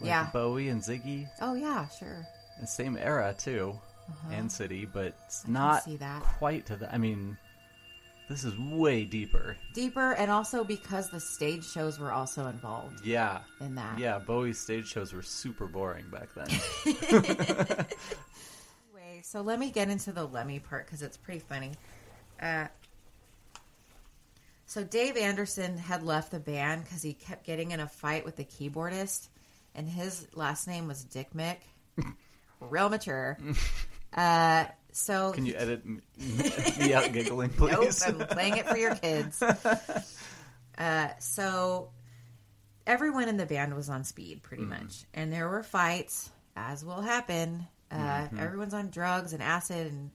Like Yeah. Bowie and Ziggy. Oh yeah, sure. The same era too. And City, but it's Uh-huh. I not quite to the I mean this is way deeper. Deeper, and also because the stage shows were also involved Yeah. in that. Yeah, Bowie's stage shows were super boring back then. Anyway, so let me get into the Lemmy part because it's pretty funny. Uh, so Dave Anderson had left the band because he kept getting in a fight with the keyboardist, and his last name was Dik Mik. Real mature. Uh, so Can you edit me out giggling, please? Nope, I'm playing it for your kids. Uh, so everyone in the band was on speed pretty Mm-hmm. much, and there were fights, as will happen. Uh, Mm-hmm. Everyone's on drugs and acid, and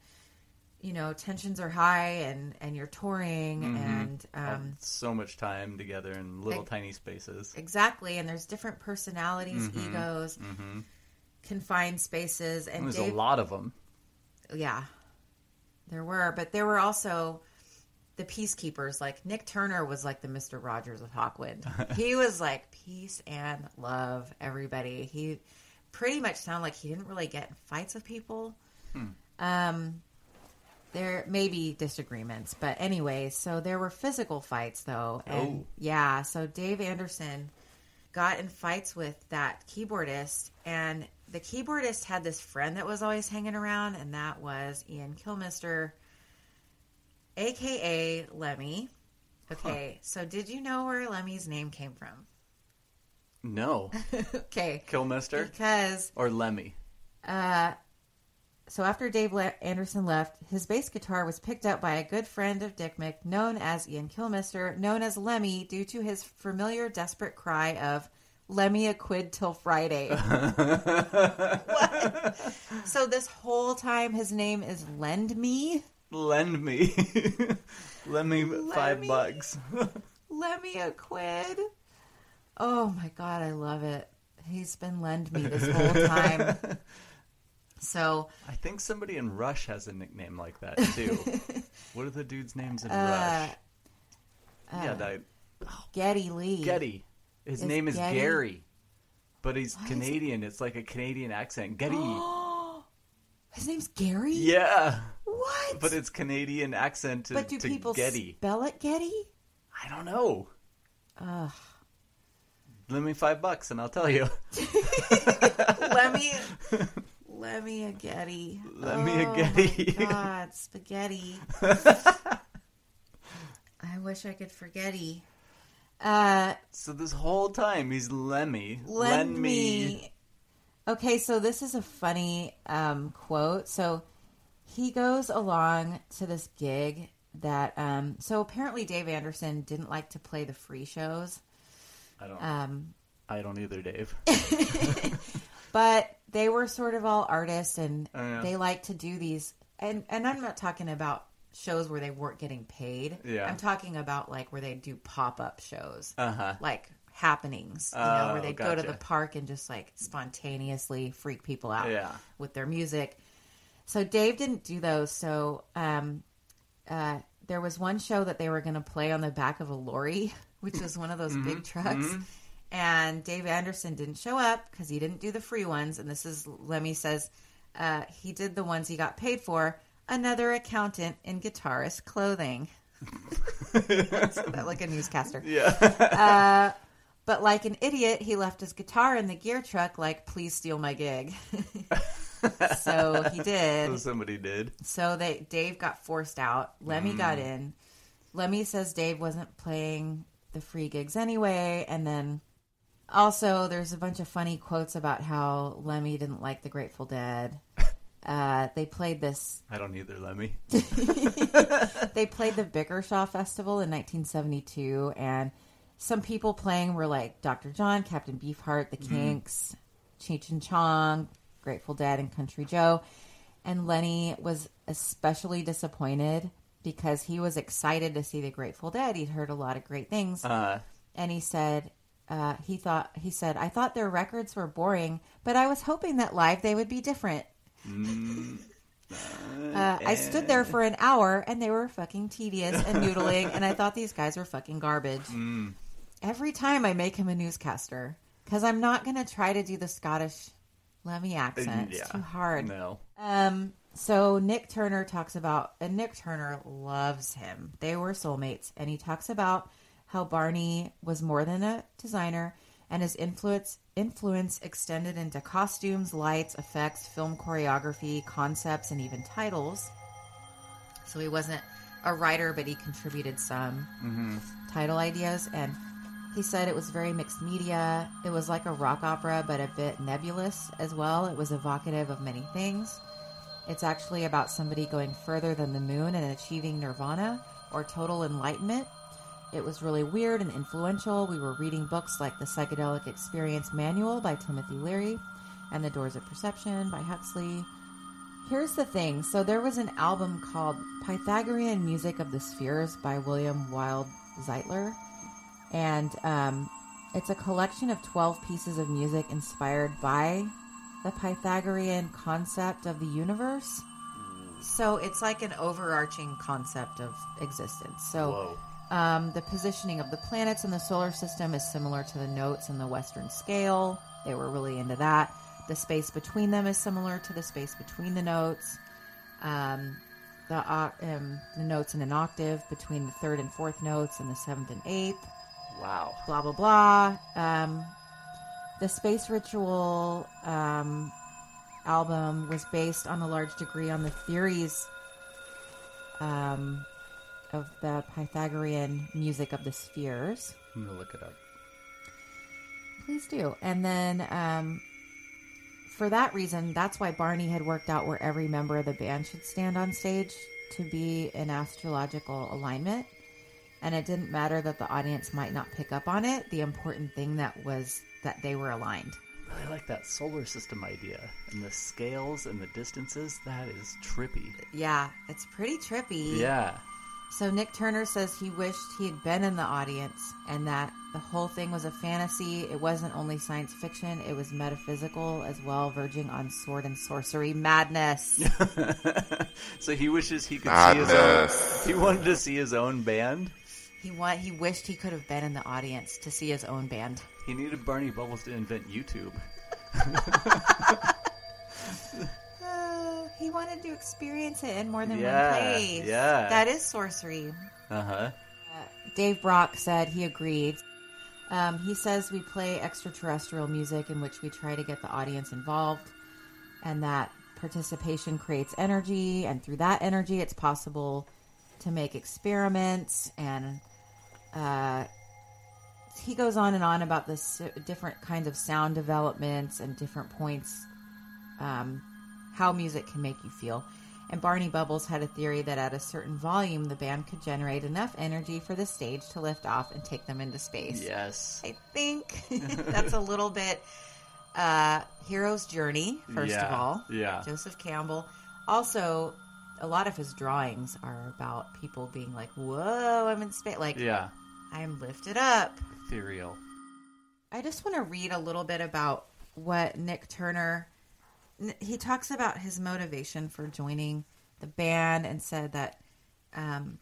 you know tensions are high, and and you're touring, Mm-hmm. and um, so much time together in little tiny spaces. exactly, and there's different personalities, egos, confined spaces, and Mm-hmm. There's Dave, a lot of them. Yeah, there were, but there were also the peacekeepers. Like Nik Turner was like the Mister Rogers of Hawkwind. he was like peace and love everybody. He pretty much sounded like he didn't really get in fights with people. Um, there may be disagreements, but anyway, so there were physical fights though, and Oh. yeah, so Dave Anderson got in fights with that keyboardist, and the keyboardist had this friend that was always hanging around, and that was Ian Kilmister, aka Lemmy. Okay, so did you know where Lemmy's name came from? No. okay, Kilmister because or Lemmy. uh, so after Dave Anderson left, his bass guitar was picked up by a good friend of Dik Mik, known as Ian Kilmister, known as Lemmy, due to his familiar desperate cry of "Lemmy a quid till Friday." what? So this whole time, his name is Lend Me. Lend me. Lend me five me. bucks. Lemmy a quid. Oh my god, I love it. He's been lend me this whole time. So I think somebody in Rush has a nickname like that too. what are the dudes' names in Uh, Rush? yeah, that Geddy Lee. Getty. His Is name is Getty- Gary, but he's it- Canadian. It's like a Canadian accent. Getty. His name's Gary. yeah, What? but it's Canadian accent to, But do to people Getty. spell it Getty? I don't know. Ugh. Lend me five bucks and I'll tell you. Let me. Let me a Getty. Let me a Oh Getty. my God, spaghetti. I wish I could forgetty. Uh, So this whole time he's Lemmy. lend me. Okay, so this is a funny um, quote. So he goes along to this gig that. Um, so apparently Dave Anderson didn't like to play the free shows. I don't. Um, I don't either, Dave. but they were sort of all artists and Oh, they like to do these and and I'm not talking about shows where they weren't getting paid. Yeah. I'm talking about like where they do pop-up shows. Uh huh. Like happenings, you Oh, know, where they'd go to the park and just like spontaneously freak people out Yeah. with their music. So Dave didn't do those. So um, uh, there was one show that they were going to play on the back of a lorry, which was one of those Mm-hmm. big trucks. And Dave Anderson didn't show up because he didn't do the free ones. And this is Lemmy says uh, he did the ones he got paid for. Another accountant in guitarist clothing. like a newscaster. Yeah. Uh, but like an idiot, he left his guitar in the gear truck, like, please steal my gig. so he did. so somebody did. So they Dave got forced out. Lemmy got mm. in. Lemmy says Dave wasn't playing the free gigs anyway, and then also there's a bunch of funny quotes about how Lemmy didn't like the Grateful Dead. Uh, they played this. I don't either, Lemmy. They played the Bickershaw Festival in 1972, and some people playing were like Dr. John, Captain Beefheart, The Kinks, Cheech and Chong, Grateful Dead, and Country Joe. And Lemmy was especially disappointed because he was excited to see the Grateful Dead. He'd heard a lot of great things, Uh, and he said uh, he thought he said I thought their records were boring, but I was hoping that live they would be different. Uh, I stood there for an hour and they were fucking tedious and noodling, and I thought these guys were fucking garbage. Every time I make him a newscaster, because I'm not going to try to do the Scottish Lemmy accent. It's yeah. too hard. No. Um, so Nik Turner talks about, and Nik Turner loves him. They were soulmates, and he talks about how Barney was more than a designer, and his influence influence extended into costumes, lights, effects, film choreography, concepts, and even titles. So he wasn't a writer, but he contributed some mm-hmm. title ideas, and he said it was very mixed media. It was like a rock opera, but a bit nebulous as well. It was evocative of many things. It's actually about somebody going further than the moon and achieving nirvana or total enlightenment. It was really weird and influential. We were reading books like The Psychedelic Experience Manual by Timothy Leary and The Doors of Perception by Huxley. Here's the thing. So there was an album called Pythagorean Music of the Spheres by William Wild Zeitler. And um, it's a collection of 12 pieces of music inspired by the Pythagorean concept of the universe. So it's like an overarching concept of existence. So Whoa. Um, the positioning of the planets in the solar system is similar to the notes in the Western scale. They were really into that. The space between them is similar to the space between the notes. Um, the, oc- um, the notes in an octave between the third and fourth notes and the seventh and eighth Wow. blah blah blah. Um, the Space Ritual um, album was based on a large degree on the theories um, of the Pythagorean music of the spheres. I'm gonna look it up. Please do. And then um, for that reason, that's why Barney had worked out where every member of the band should stand on stage to be in astrological alignment. And it didn't matter that the audience might not pick up on it. The important thing that was that they were aligned. I like that solar system idea and the scales and the distances. That is trippy. Yeah, it's pretty trippy. Yeah. So Nik Turner says he wished he had been in the audience and that the whole thing was a fantasy. It wasn't only science fiction, it was metaphysical as well, verging on sword and sorcery madness. so he wishes he could see his own. He wanted to see his own band. he want he wished he could have been in the audience to see his own band. He needed Barney Bubbles to invent YouTube. Uh, he wanted to experience it in more than Yeah, one place. yeah. That is sorcery. Uh huh. Dave Brock said he agreed. Um, he says we play extraterrestrial music in which we try to get the audience involved, and that participation creates energy, and through that energy, it's possible to make experiments. And uh, he goes on and on about the s- different kinds of sound developments and different points, um, how music can make you feel. And Barney Bubbles had a theory that at a certain volume, the band could generate enough energy for the stage to lift off and take them into space. Yes. I think that's a little bit uh, hero's journey, first of all. yeah. Joseph Campbell. Also, a lot of his drawings are about people being like, whoa, I'm in space. Like, Yeah. I'm lifted up. Ethereal. I just want to read a little bit about what Nik Turner. He talks about his motivation for joining the band and said that um,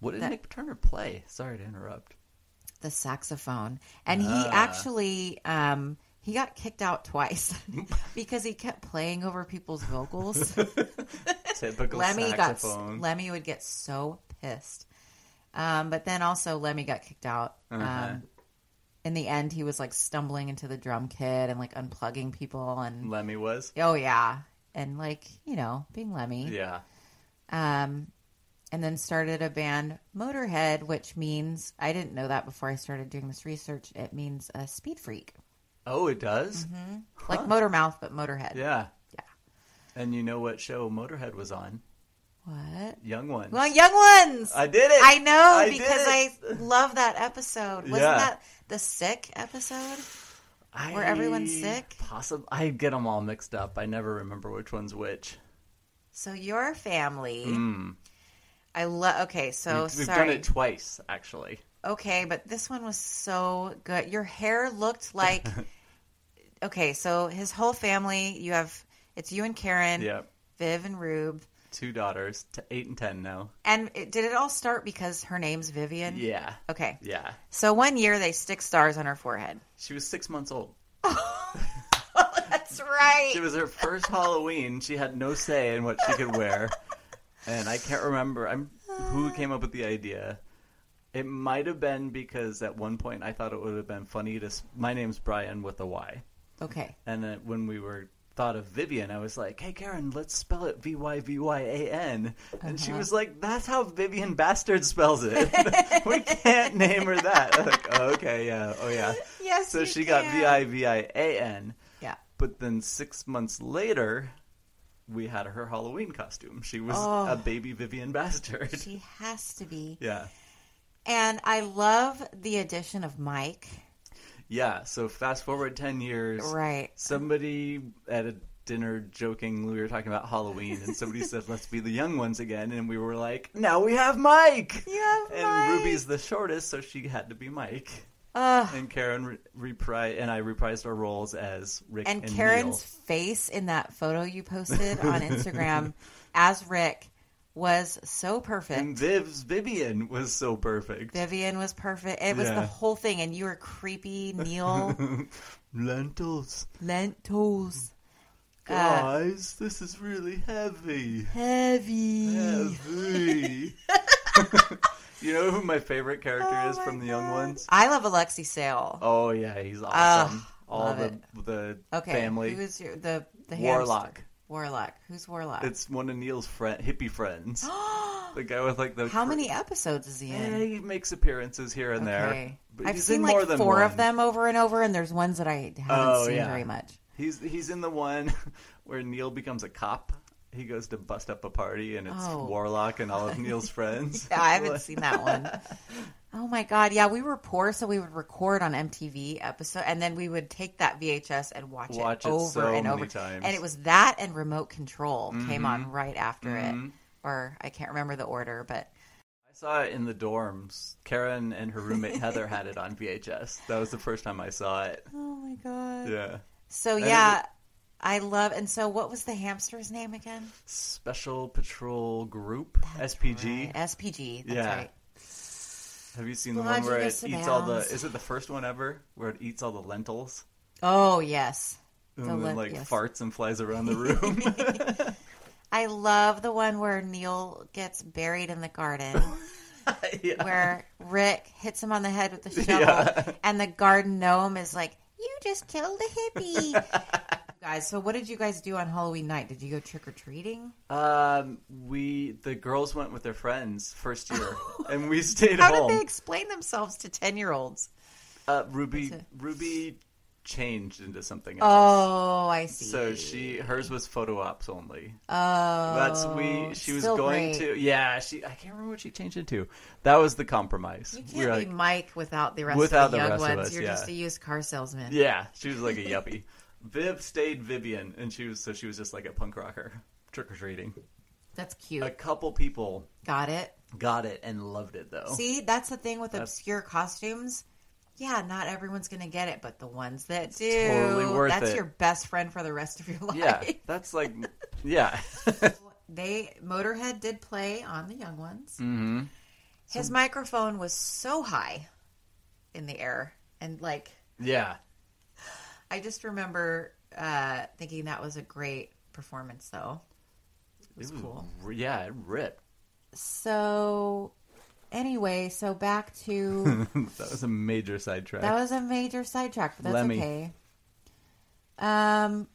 What did That- Nik Turner play? Sorry to interrupt. the saxophone, and he Ah. actually um, he got kicked out twice because he kept playing over people's vocals. Typical Lemmy got. Lemmy would get so pissed, um, but then also Lemmy got kicked out. Uh-huh. Um, in the end, he was like stumbling into the drum kit and like unplugging people and Lemmy was. Oh yeah, and like you know, being Lemmy. Yeah. Um, and then started a band, Motorhead, which means I didn't know that before I started doing this research. It means a speed freak, Oh, it does. like Motor Mouth, but Motorhead. Yeah. Yeah. And you know what show Motorhead was on? What? Young Ones. Well, Young Ones. I did it. I know I because. I love that episode. Wasn't Yeah. that the sick episode? Where everyone's sick? Possible. I get them all mixed up. I never remember which one's which. So your family. Hmm. I love. Okay, so we've, we've done it twice, actually. Okay, but this one was so good. Your hair looked like. okay, so his whole family. You have it's you and Karen, Yep. Viv and Rube, Two daughters, t- eight and ten now. and it, did it all start because her name's Vivian? Yeah. Okay, Yeah. so one year they stick stars on her forehead. She was six months old. That's right. It was her first Halloween. She had no say in what she could wear, and I can't remember. I'm who came up with the idea. It might have been because at one point I thought it would have been funny to. My name's Brian with a Y, okay. and then when we were thought of Vivian, I was like, "Hey Karen, let's spell it V Y V Y A N," and she uh-huh. was like, "That's how Vyvyan Basterd spells it. we can't name her that." I'm like, oh, okay, yeah, oh yeah. Yes. So she got. V I V I A N. Yeah. But then six months later, we had her Halloween costume. She was Oh. a baby Vyvyan Basterd. She has to be. Yeah. And I love the addition of Mike. Yeah. So fast forward 10 years. Right. Somebody at a dinner joking, we were talking about Halloween, and somebody said, let's be the young ones again. And we were like, now we have Mike. Yeah. and Mike. Ruby's the shortest, so she had to be Mike. Ugh. And Karen re- repri- and I reprised our roles as Rick and, And Karen's Neil. face in that photo you posted on Instagram as Rick was so perfect. And Viv's Vivian was so perfect. Vivian was perfect. It was Yeah. the whole thing, and you were creepy, Neil. Lentils. Lentils. Uh, Guys, this is really heavy. Heavy. Heavy. you know who my favorite character Oh is from the Young Ones? I love Alexei Sayle. Oh yeah, he's awesome. All love the it. the okay. family. Who's your, the, the Warlock. hamster? Warlock. Who's Warlock? It's one of Neil's friend, hippie friends. the guy with like the How cr- many episodes is he Yeah, in? Eh, he makes appearances here and there. Okay. But I've he's seen in like more than four of them over and over, and there's ones that I haven't Oh, seen yeah. very much. He's he's in the one where Neil becomes a cop. He goes to bust up a party, and it's Oh. Warlock and all of Neil's friends. Yeah, I haven't seen that one. Oh my god, yeah, we were poor, so we would record on MTV episode, and then we would take that VHS and watch, Watch it over so and over. times. And it was that and Remote Control came Mm-hmm. on right after it, or I can't remember the order, but I saw it in the dorms. Karen and her roommate Heather had it on VHS. That was the first time I saw it. oh my god. Yeah. So And yeah, it- I love. And so, what was the hamster's name again? Special Patrol Group, SPG. Right, SPG. That's Yeah. right. Have you seen the one where it eats all the? Is it the first one ever where it eats all the lentils Oh yes. and The then like yes. farts and flies around the room? I love the one where Neil gets buried in the garden. yeah. where Rick hits him on the head with the shovel, Yeah. and the garden gnome is like, "You just killed a hippie." Guys, so what did you guys do on Halloween night? Did you go trick or treating? Um, we the girls went with their friends first year, and we stayed home. How home. did they explain themselves to ten year olds? Uh, Ruby it. Ruby changed into something else. Oh, I see. So she hers was photo ops only. oh, That's we. She was going great. to. Yeah, she. I can't remember what she changed into. That was the compromise. You can't we were be like, Mike without the rest Without of the the young rest of ones. us, You're yeah. just a used car salesman. yeah, she was like a yuppie. Viv stayed Vivian, and she was so she was just like a punk rocker trick or treating. That's cute. A couple people Got it. got it and loved it though. See, that's the thing with That's- obscure costumes. Yeah, not everyone's gonna get it, but the ones that do, totally worth that's it. your best friend for the rest of your life. yeah, that's like yeah. they Motorhead did play on the young ones. hmm His microphone was so high in the air, and like Yeah. I just remember uh, thinking that was a great performance, though. It was, cool. r- Yeah, it ripped. So, anyway, so back to that was a major sidetrack. that was a major sidetrack, but that's Lemmy. okay. Um,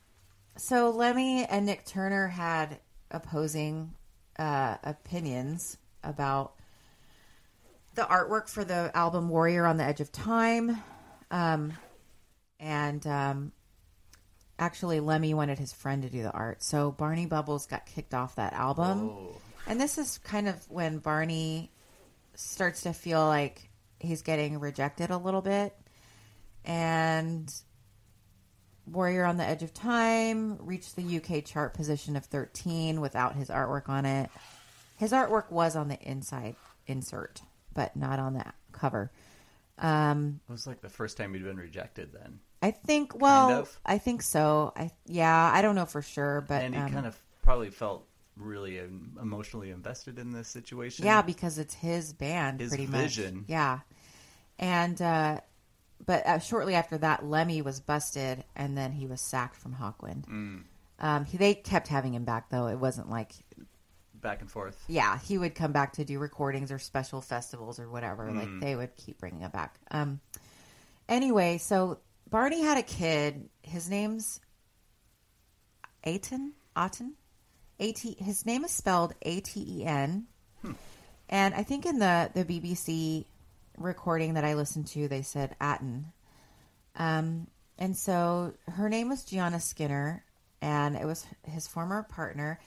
so Lemmy and Nik Turner had opposing uh, opinions about the artwork for the album Warrior on the Edge of Time. Um, and um, actually, Lemmy wanted his friend to do the art. So Barney Bubbles got kicked off that album. Oh. And this is kind of when Barney starts to feel like he's getting rejected a little bit. And Warrior on the Edge of Time reached the UK chart position of 13 without his artwork on it. His artwork was on the inside insert, but not on the cover. Um, It was like the first time he'd been rejected then. I think. Well, of. I think so. I yeah. I don't know for sure, but And he um, kind of probably felt really emotionally invested in this situation. yeah, because it's his band, His pretty vision. much. Yeah, and uh, but uh, shortly after that, Lemmy was busted, and then he was sacked from Hawkwind. Mm. Um, he, they kept having him back though. It wasn't like back and forth. yeah, he would come back to do recordings or special festivals or whatever. Mm. Like they would keep bringing him back. Um, anyway, so Barney had a kid. His name's Aten. Aten. A T. His name is spelled A T E N. And I think in the the BBC recording that I listened to, they said Aten. Um, and so her name was Gianna Skinner, and it was his former partner.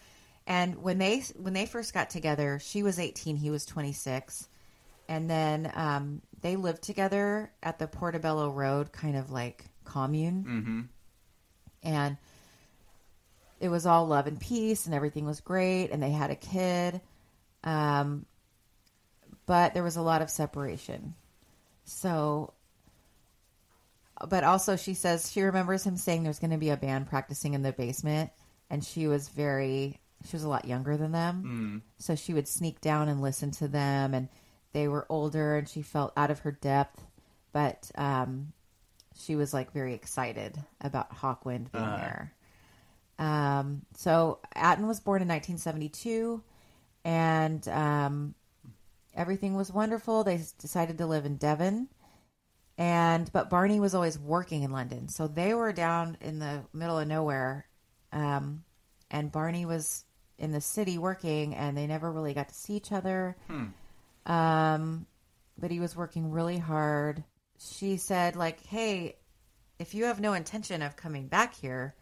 And when they when they first got together, she was 18, he was 26, and then um, they lived together at the Portobello Road, kind of like commune, Mm-hmm. and it was all love and peace, and everything was great, and they had a kid, um, but there was a lot of separation. So but also she says she remembers him saying there's going to be a band practicing in the basement and she was very she was a lot younger than them so she would sneak down and listen to them and they were older and she felt out of her depth but um she was like very excited about hawkwind being Uh. there um so Aten was born in 1972 and um everything was wonderful they decided to live in devon and but Barney was always working in London, so they were down in the middle of nowhere, um, and Barney was in the city working, and they never really got to see each other. Um, but he was working really hard. She said, like, "Hey, if you have no intention of coming back here,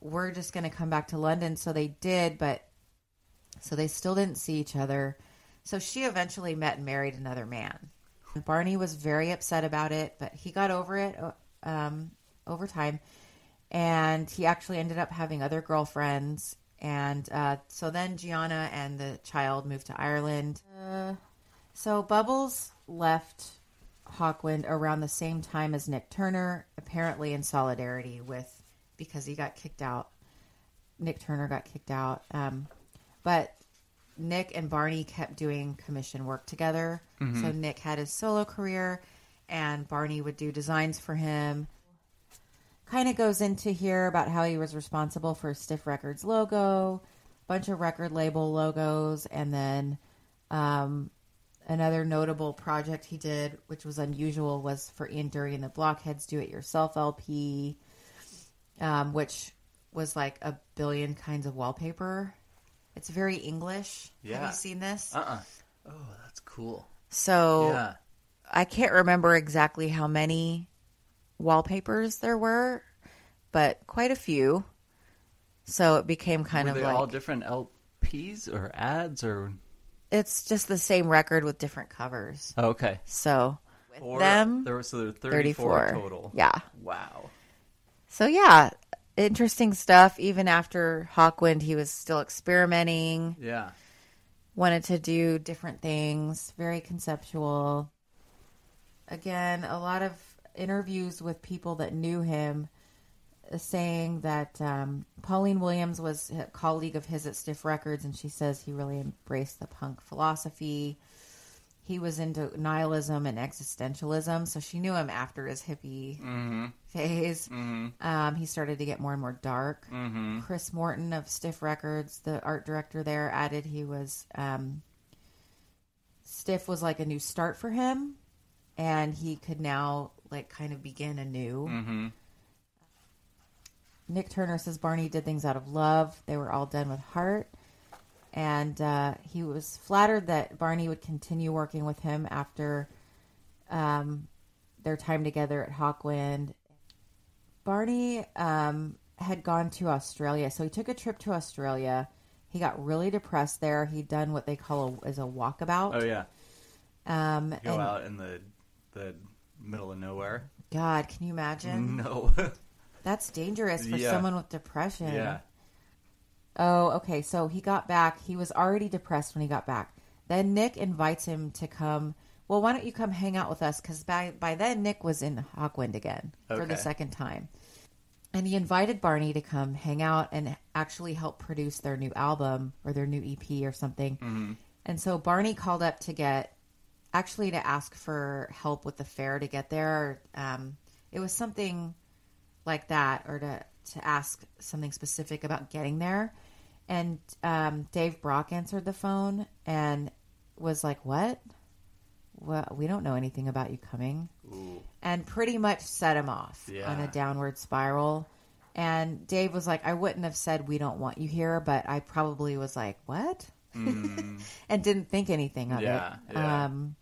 we're just going to come back to London." So they did, but so they still didn't see each other. So she eventually met and married another man. Barney was very upset about it, but he got over it um, over time. And he actually ended up having other girlfriends. And uh, so then Gianna and the child moved to Ireland. Uh, so Bubbles left Hawkwind around the same time as Nik Turner, apparently in solidarity with because he got kicked out. Nik Turner got kicked out. Um, but Nik and Barney kept doing commission work together. So Nik had his solo career, and Barney would do designs for him. Kind of goes into here about how he was responsible for Stiff Records logo, bunch of record label logos, and then um, another notable project he did, which was unusual, was for Ian Dury and the Blockheads Do It Yourself LP, um, which was like a billion kinds of wallpaper. It's very English. Yeah. Have you seen this? Uh-uh. Oh, that's cool. So Yeah. I can't remember exactly how many wallpapers there were, but quite a few. So it became kind Were of they like all different LPs or ads or? it's just the same record with different covers. Oh, okay. So with Or them, there were so there were 34, 34 total. Yeah. Wow. So yeah, interesting stuff. Even after Hawkwind, he was still experimenting. Yeah. wanted to do different things, very conceptual. Again, a lot of interviews with people that knew him saying that um, Pauline Williams was a colleague of his at Stiff Records, and she says he really embraced the punk philosophy. He was into nihilism and existentialism, so she knew him after his hippie phase. Um, he started to get more and more dark. Chris Morton of Stiff Records, the art director there, added he was um, Stiff was like a new start for him, and he could now like kind of begin anew. Nik Turner says Barney did things out of love. They were all done with heart. And uh, he was flattered that Barney would continue working with him after um, their time together at Hawkwind. Barney um, had gone to Australia, so he took a trip to Australia. He got really depressed there. He'd done what they call a, as a walkabout. Oh yeah. Um, Go and out in the the middle of nowhere. God, can you imagine? No. That's dangerous for Yeah. someone with depression. Yeah. Oh, okay. So he got back. He was already depressed when he got back. Then Nik invites him to come. Well, why don't you come hang out with us? Because by by then Nik was in Hawkwind again for the Okay. second time, and he invited Barney to come hang out and actually help produce their new album or their new EP or something. Mm-hmm. And so Barney called up to get actually to ask for help with the fare to get there. Um, it was something like that or to to ask something specific about getting there and um, dave brock answered the phone and was like what well we don't know anything about you coming Ooh. and pretty much set him off Yeah. on a downward spiral and dave was like i wouldn't have said we don't want you here but i probably was like what and didn't think anything of Mm. Yeah, it yeah. um,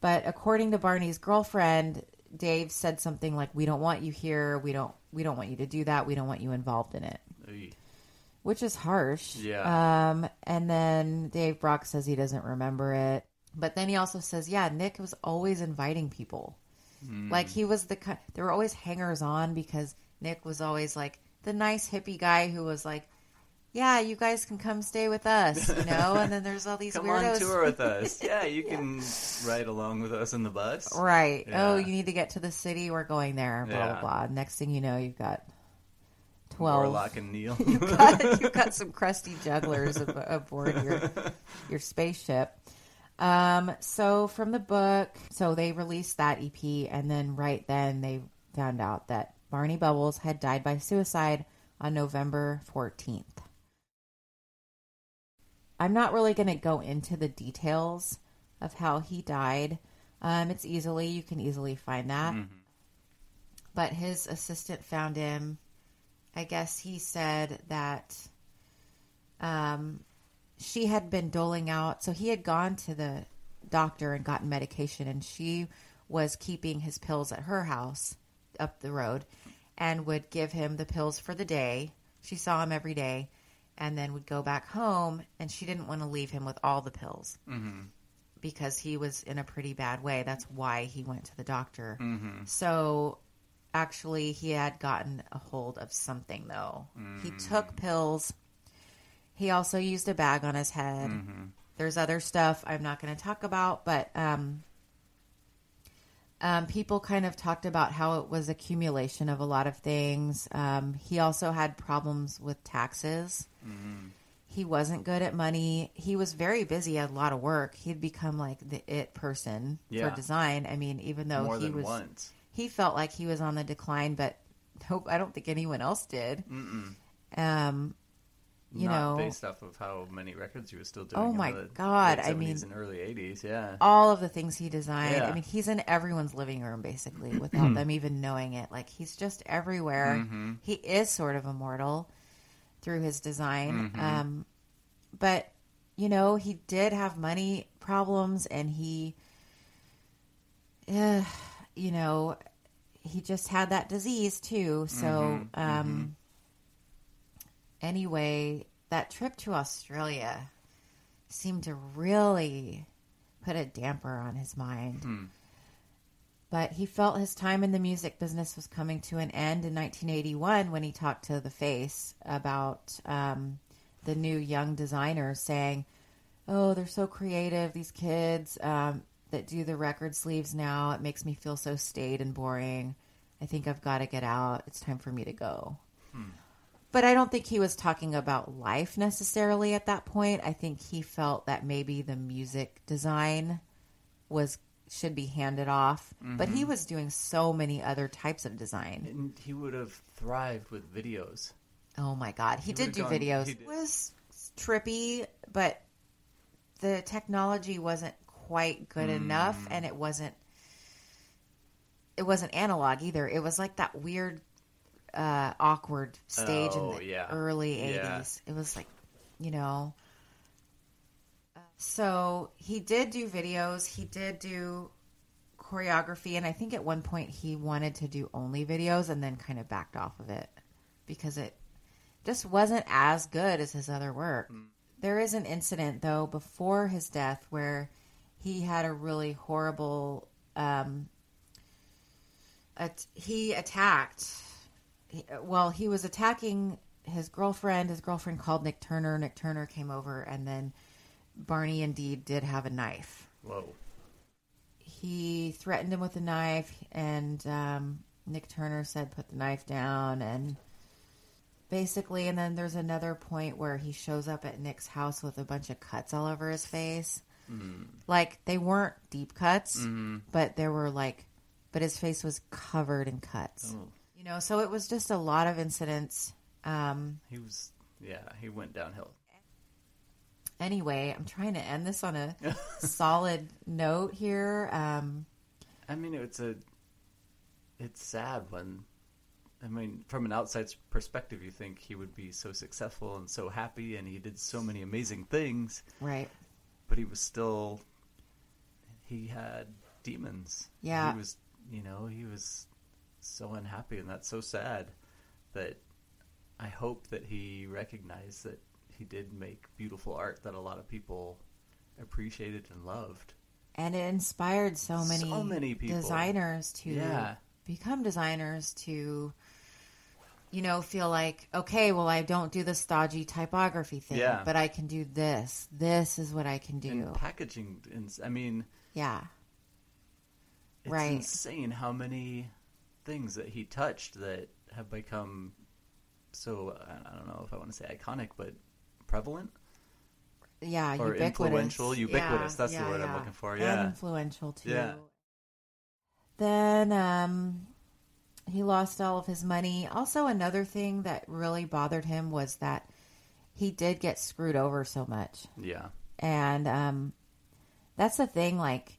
but according to barney's girlfriend dave said something like we don't want you here we don't we don't want you to do that we don't want you involved in it Oy. which is harsh. Yeah. Um, and then Dave Brock says he doesn't remember it, but then he also says, yeah, Nik was always inviting people. Hmm. Like he was the there were always hangers on because Nik was always like the nice hippie guy who was like, yeah, you guys can come stay with us, you know. and then there's all these Come weirdos. on tour with us. Yeah, you can ride along with us in the bus. Right. Yeah. Oh, you need to get to the city. We're going there. Blah Yeah. blah blah. Next thing you know, you've got twelve. Warlock and Neil. you've got you've got some crusty jugglers ab- aboard your your spaceship. Um, so from the book, so they released that EP, and then right then they found out that Barney Bubbles had died by suicide on November fourteenth. I'm not really going to go into the details of how he died. Um, it's easily you can easily find that, but his assistant found him I guess he said that um, she had been doling out. So he had gone to the doctor and gotten medication, and she was keeping his pills at her house up the road and would give him the pills for the day. She saw him every day and then would go back home, and she didn't want to leave him with all the pills because he was in a pretty bad way. That's why he went to the doctor. So actually he had gotten a hold of something though. He took pills. He also used a bag on his head. There's other stuff I'm not going to talk about, but um, um, people kind of talked about how it was accumulation of a lot of things. Um, he also had problems with taxes. He wasn't good at money. He was very busy. Had a lot of work. He'd become like the it person Yeah. for design. I mean, even though More he than was once. he felt like he was on the decline, but hope I don't think anyone else did. Um, you Not know, based off of how many records he was still doing. Oh in my the God, I mean- 70s and early 80s. Yeah. all of the things he designed. Yeah. I mean, he's in everyone's living room basically without them even knowing it. Like he's just everywhere. Mm-hmm. He is sort of immortal through his design. Mm-hmm. Um, but you know, he did have money problems, and he, uh, you know, he just had that disease too. So, Mm-hmm. um, anyway, that trip to Australia seemed to really put a damper on his mind. Hmm. But he felt his time in the music business was coming to an end in 1981 when he talked to The Face about um, the new young designers saying, Oh, they're so creative, these kids um, that do the record sleeves now. It makes me feel so staid and boring. I think I've got to get out. It's time for me to go. But I don't think he was talking about life necessarily at that point. I think he felt that maybe the music design was should be handed off. But he was doing so many other types of design. And he would have thrived with videos. Oh my god, he, He did do gone- videos. he It was trippy, but the technology wasn't quite good enough Mm. and it wasn't it wasn't analog either. It was like that weird uh awkward stage Oh, in the yeah. early 80s. Yeah. It was like, you know, so he did do videos. He did do choreography, and I think at one point he wanted to do only videos, and then kind of backed off of it because it just wasn't as good as his other work. There is an incident though before his death where he had a really horrible. Um, at, he attacked he- well, he was attacking his girlfriend. His girlfriend called Nik Turner. Nik Turner came over, and then Barney indeed did have a knife. Whoa. He threatened him with a knife, and um, Nik Turner said, "Put the knife down." And basically, and then there's another point where he shows up at Nik's house with a bunch of cuts all over his face. Like they weren't deep cuts, but there were like, but his face was covered in cuts. Oh. You know, so it was just a lot of incidents. Um, He was, yeah, he went downhill. Anyway, I'm trying to end this on a solid note here. Um, I mean, it's a, it's sad when, I mean, from an outside perspective, you think he would be so successful and so happy, and he did so many amazing things, right. but he was still, he had demons. Yeah. he was, you know, he was so unhappy, and that's so sad. That I hope that he recognized that he did make beautiful art that a lot of people appreciated and loved. And it inspired so many, So many people. designers to Yeah. become designers to, you know, feel like, okay, well, I don't do the stodgy typography thing, Yeah. but I can do this. This is what I can do. And packaging, and I mean, yeah. it's Right. insane how many things that he touched that have become so I don't know if I want to say iconic, but prevalent. Yeah, Or ubiquitous. influential, ubiquitous, Yeah, that's the yeah, word I'm looking for, And yeah. influential too. Yeah. Then um, he lost all of his money. Also, another thing that really bothered him was that he did get screwed over so much. Yeah, And um, that's the thing, like,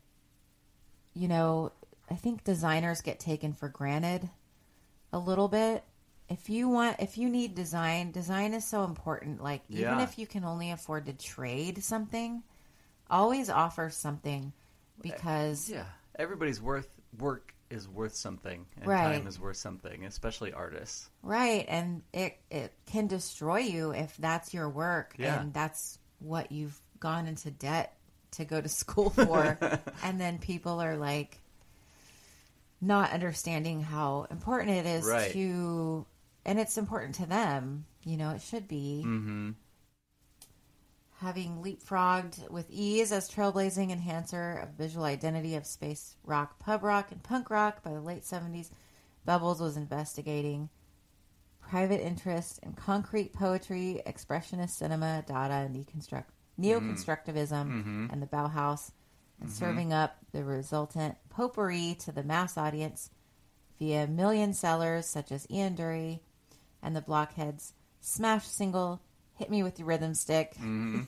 you know, I think designers get taken for granted a little bit. If you want, if you need design, design is so important. Like, even Yeah. if you can only afford to trade something, always offer something because, yeah. Everybody's worth work is worth something, and Right. time is worth something, especially artists. right, and it it can destroy you if that's your work Yeah. and that's what you've gone into debt to go to school for, and then people are like not understanding how important it is Right. to, and it's important to them. You know, it should be. Mm-hmm. having leapfrogged with ease as trailblazing enhancer of visual identity of space rock, pub rock, and punk rock by the late 70s, Bubbles was investigating private interest in concrete poetry, expressionist cinema, Dada, and deconstruct, neoconstructivism, mm-hmm. Mm-hmm. and the Bauhaus, and mm-hmm. serving up the resultant potpourri to the mass audience via million sellers such as Ian Dury and the Blockheads' smash single "Hit Me with Your Rhythm Stick," and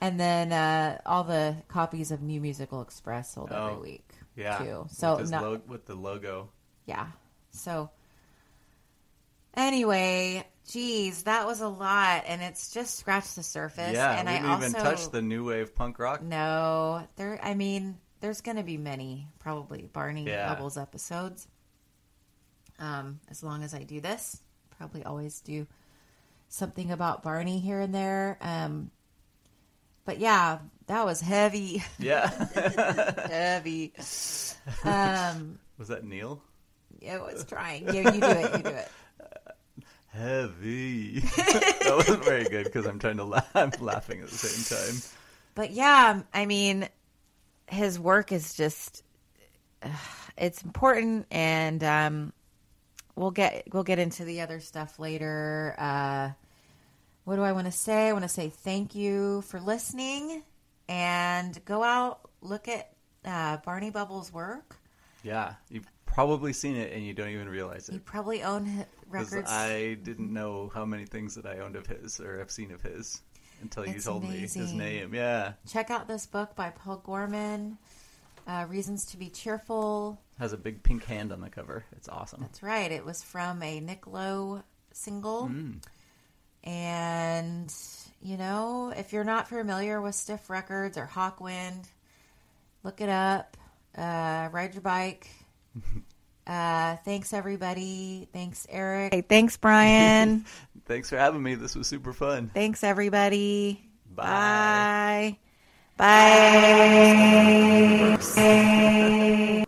then uh, all the copies of New Musical Express sold Oh, every week. Yeah, too. So with, not- lo- with the logo. yeah. So anyway, geez, that was a lot, and it's just scratched the surface. Yeah, and we I didn't also even touch the new wave punk rock. no, there. I mean, there's going to be many probably Barney Yeah. Bubbles episodes. Um, as long as I do this, probably always do something about Barney here and there. Um, but yeah, that was heavy, Yeah, heavy. Um, was that Neil? Yeah, it was trying. Yeah, you do it. You do it. Heavy. that wasn't very good because I'm trying to laugh. I'm laughing at the same time. But yeah, I mean, his work is just it's important, and um, we'll get we'll get into the other stuff later. Uh, what do I want to say? I want to say thank you for listening, and go out look at uh, Barney Bubbles' work. Yeah, you've probably seen it and you don't even realize it. You probably own records. I didn't know how many things that I owned of his or have seen of his until you It's told me his name. Yeah, Check out this book by Paul Gorman. Uh, Reasons to be cheerful. Has a big pink hand on the cover. It's awesome. That's right. It was from a Nick Lowe single. Mm. And, you know, if you're not familiar with Stiff Records or Hawkwind, look it up. Uh, ride your bike. Uh, thanks, everybody. Thanks, Eric. Hey, thanks, Bryan. Thanks for having me. This was super fun. thanks, everybody. Bye. Bye. Bye.